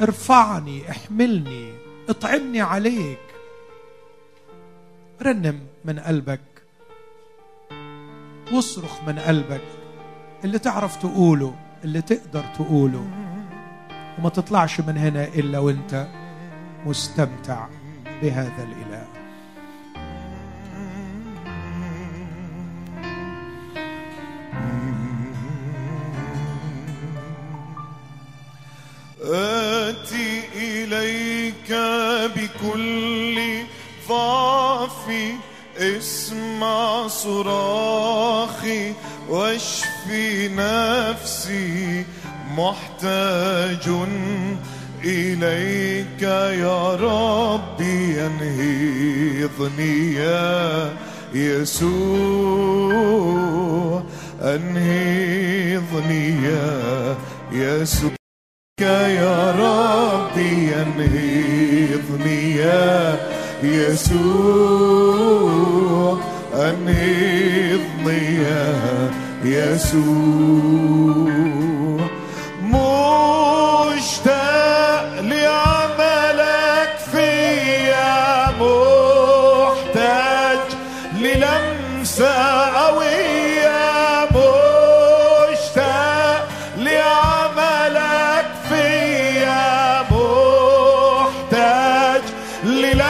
Speaker 1: ارفعني احملني اطعمني عليك. رنم من قلبك. واصرخ من قلبك. اللي تعرف تقوله اللي تقدر تقوله. وما تطلعش من هنا إلا وأنت مستمتع بهذا الاله
Speaker 2: إليك بكل ضعفي اسمع صراخي واشفي نفسي محتاج إليك يا ربي أنهضني يا يسوع أنهضني يا يسوع. يا ربي أنهضني يا يسوع. أنهضني يا يسوع.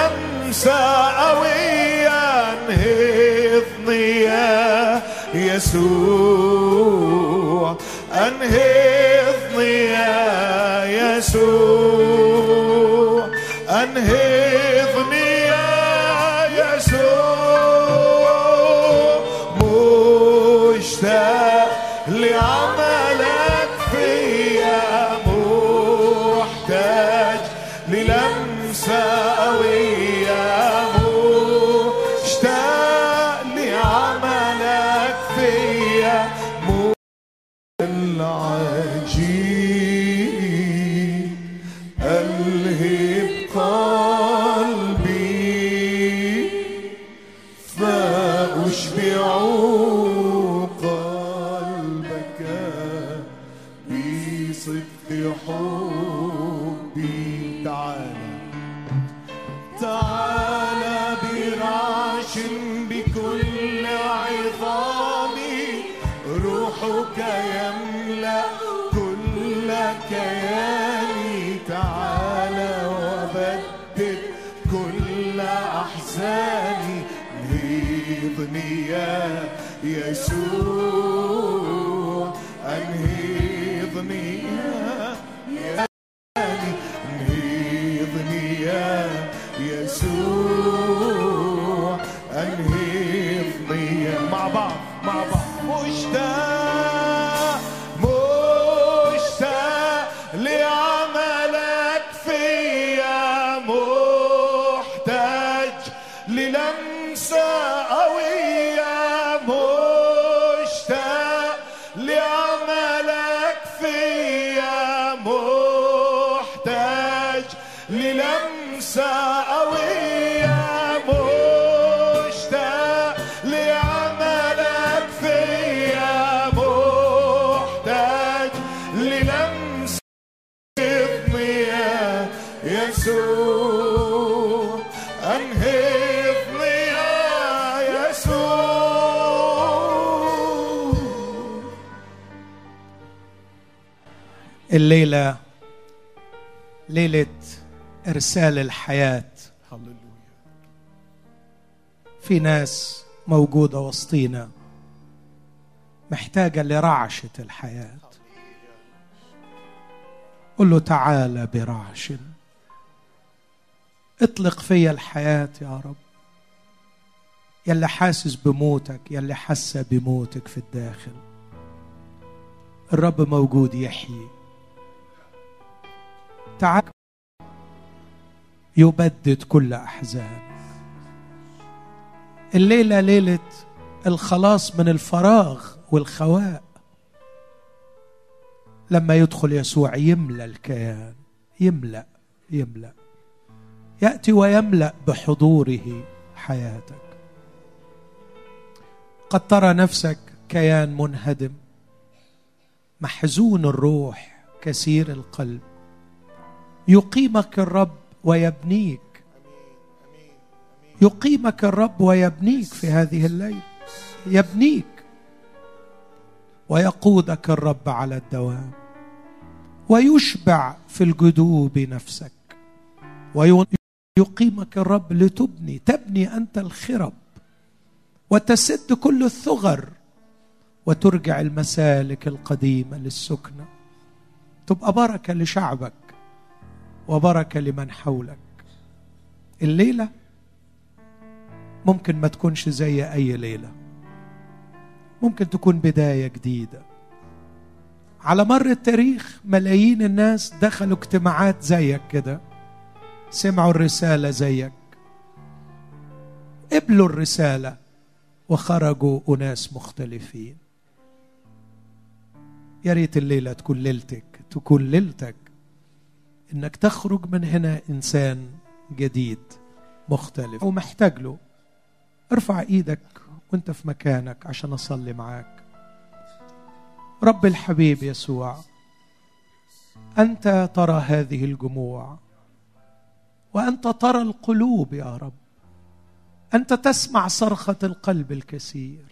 Speaker 2: للمسة قوية انهضني يا يسوع. أنهضني يا يسوع.
Speaker 1: أنهضني ليلة إرسال الحياة.
Speaker 2: هللويا.
Speaker 1: في ناس موجودة وسطينا محتاجة لرعشة الحياة. قل له تعالى برعش. اطلق فيا الحياة يا رب. يلي حاسس بموتك يلي حاسة بموتك في الداخل. الرب موجود يحيي. تعال يبدد كل أحزان. الليلة ليلة الخلاص من الفراغ والخواء. لما يدخل يسوع يملأ الكيان يملأ يملأ. يأتي ويملأ بحضوره حياتك. قد ترى نفسك كيان منهدم محزون الروح كثير القلب. يقيمك الرب ويبنيك. يقيمك الرب ويبنيك في هذه الليل. يبنيك. ويقودك الرب على الدوام. ويشبع في الجدوب نفسك. ويقيمك الرب لتبني. تبني أنت الخرب. وتسد كل الثغر. وترجع المسالك القديمة للسكنة. تبقى بركة لشعبك. وبركة لمن حولك. الليلة ممكن ما تكونش زي أي ليلة. ممكن تكون بداية جديدة. على مر التاريخ ملايين الناس دخلوا اجتماعات زيك كده. سمعوا الرسالة زيك. قبلوا الرسالة وخرجوا أناس مختلفين. يا ريت الليلة تكون ليلتك تكون ليلتك إنك تخرج من هنا إنسان جديد مختلف. ومحتاج له. ارفع إيدك وأنت في مكانك عشان أصلي معاك. رب الحبيب يسوع أنت ترى هذه الجموع وأنت ترى القلوب يا رب. أنت تسمع صرخة القلب الكثير.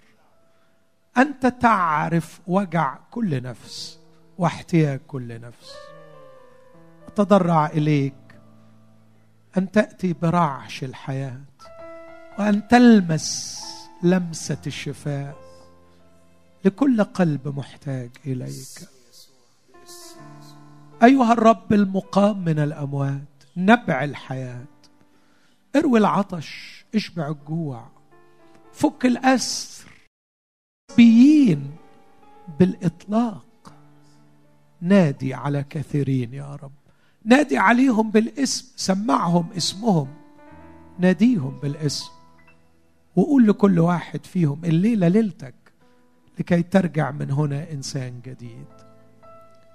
Speaker 1: أنت تعرف وجع كل نفس واحتياج كل نفس. اتضرع إليك أن تأتي برعش الحياة وأن تلمس لمسة الشفاء لكل قلب محتاج إليك. أيها الرب المقام من الأموات نبع الحياة. اروي العطش اشبع الجوع. فك الأسر بيين بالإطلاق. نادي على كثيرين يا رب. نادي عليهم بالاسم سمعهم اسمهم ناديهم بالاسم. وقول لكل واحد فيهم الليلة ليلتك لكي ترجع من هنا إنسان جديد.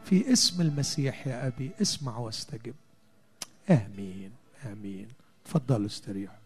Speaker 1: في اسم المسيح يا أبي اسمع واستجب. آمين آمين. تفضلوا استريحوا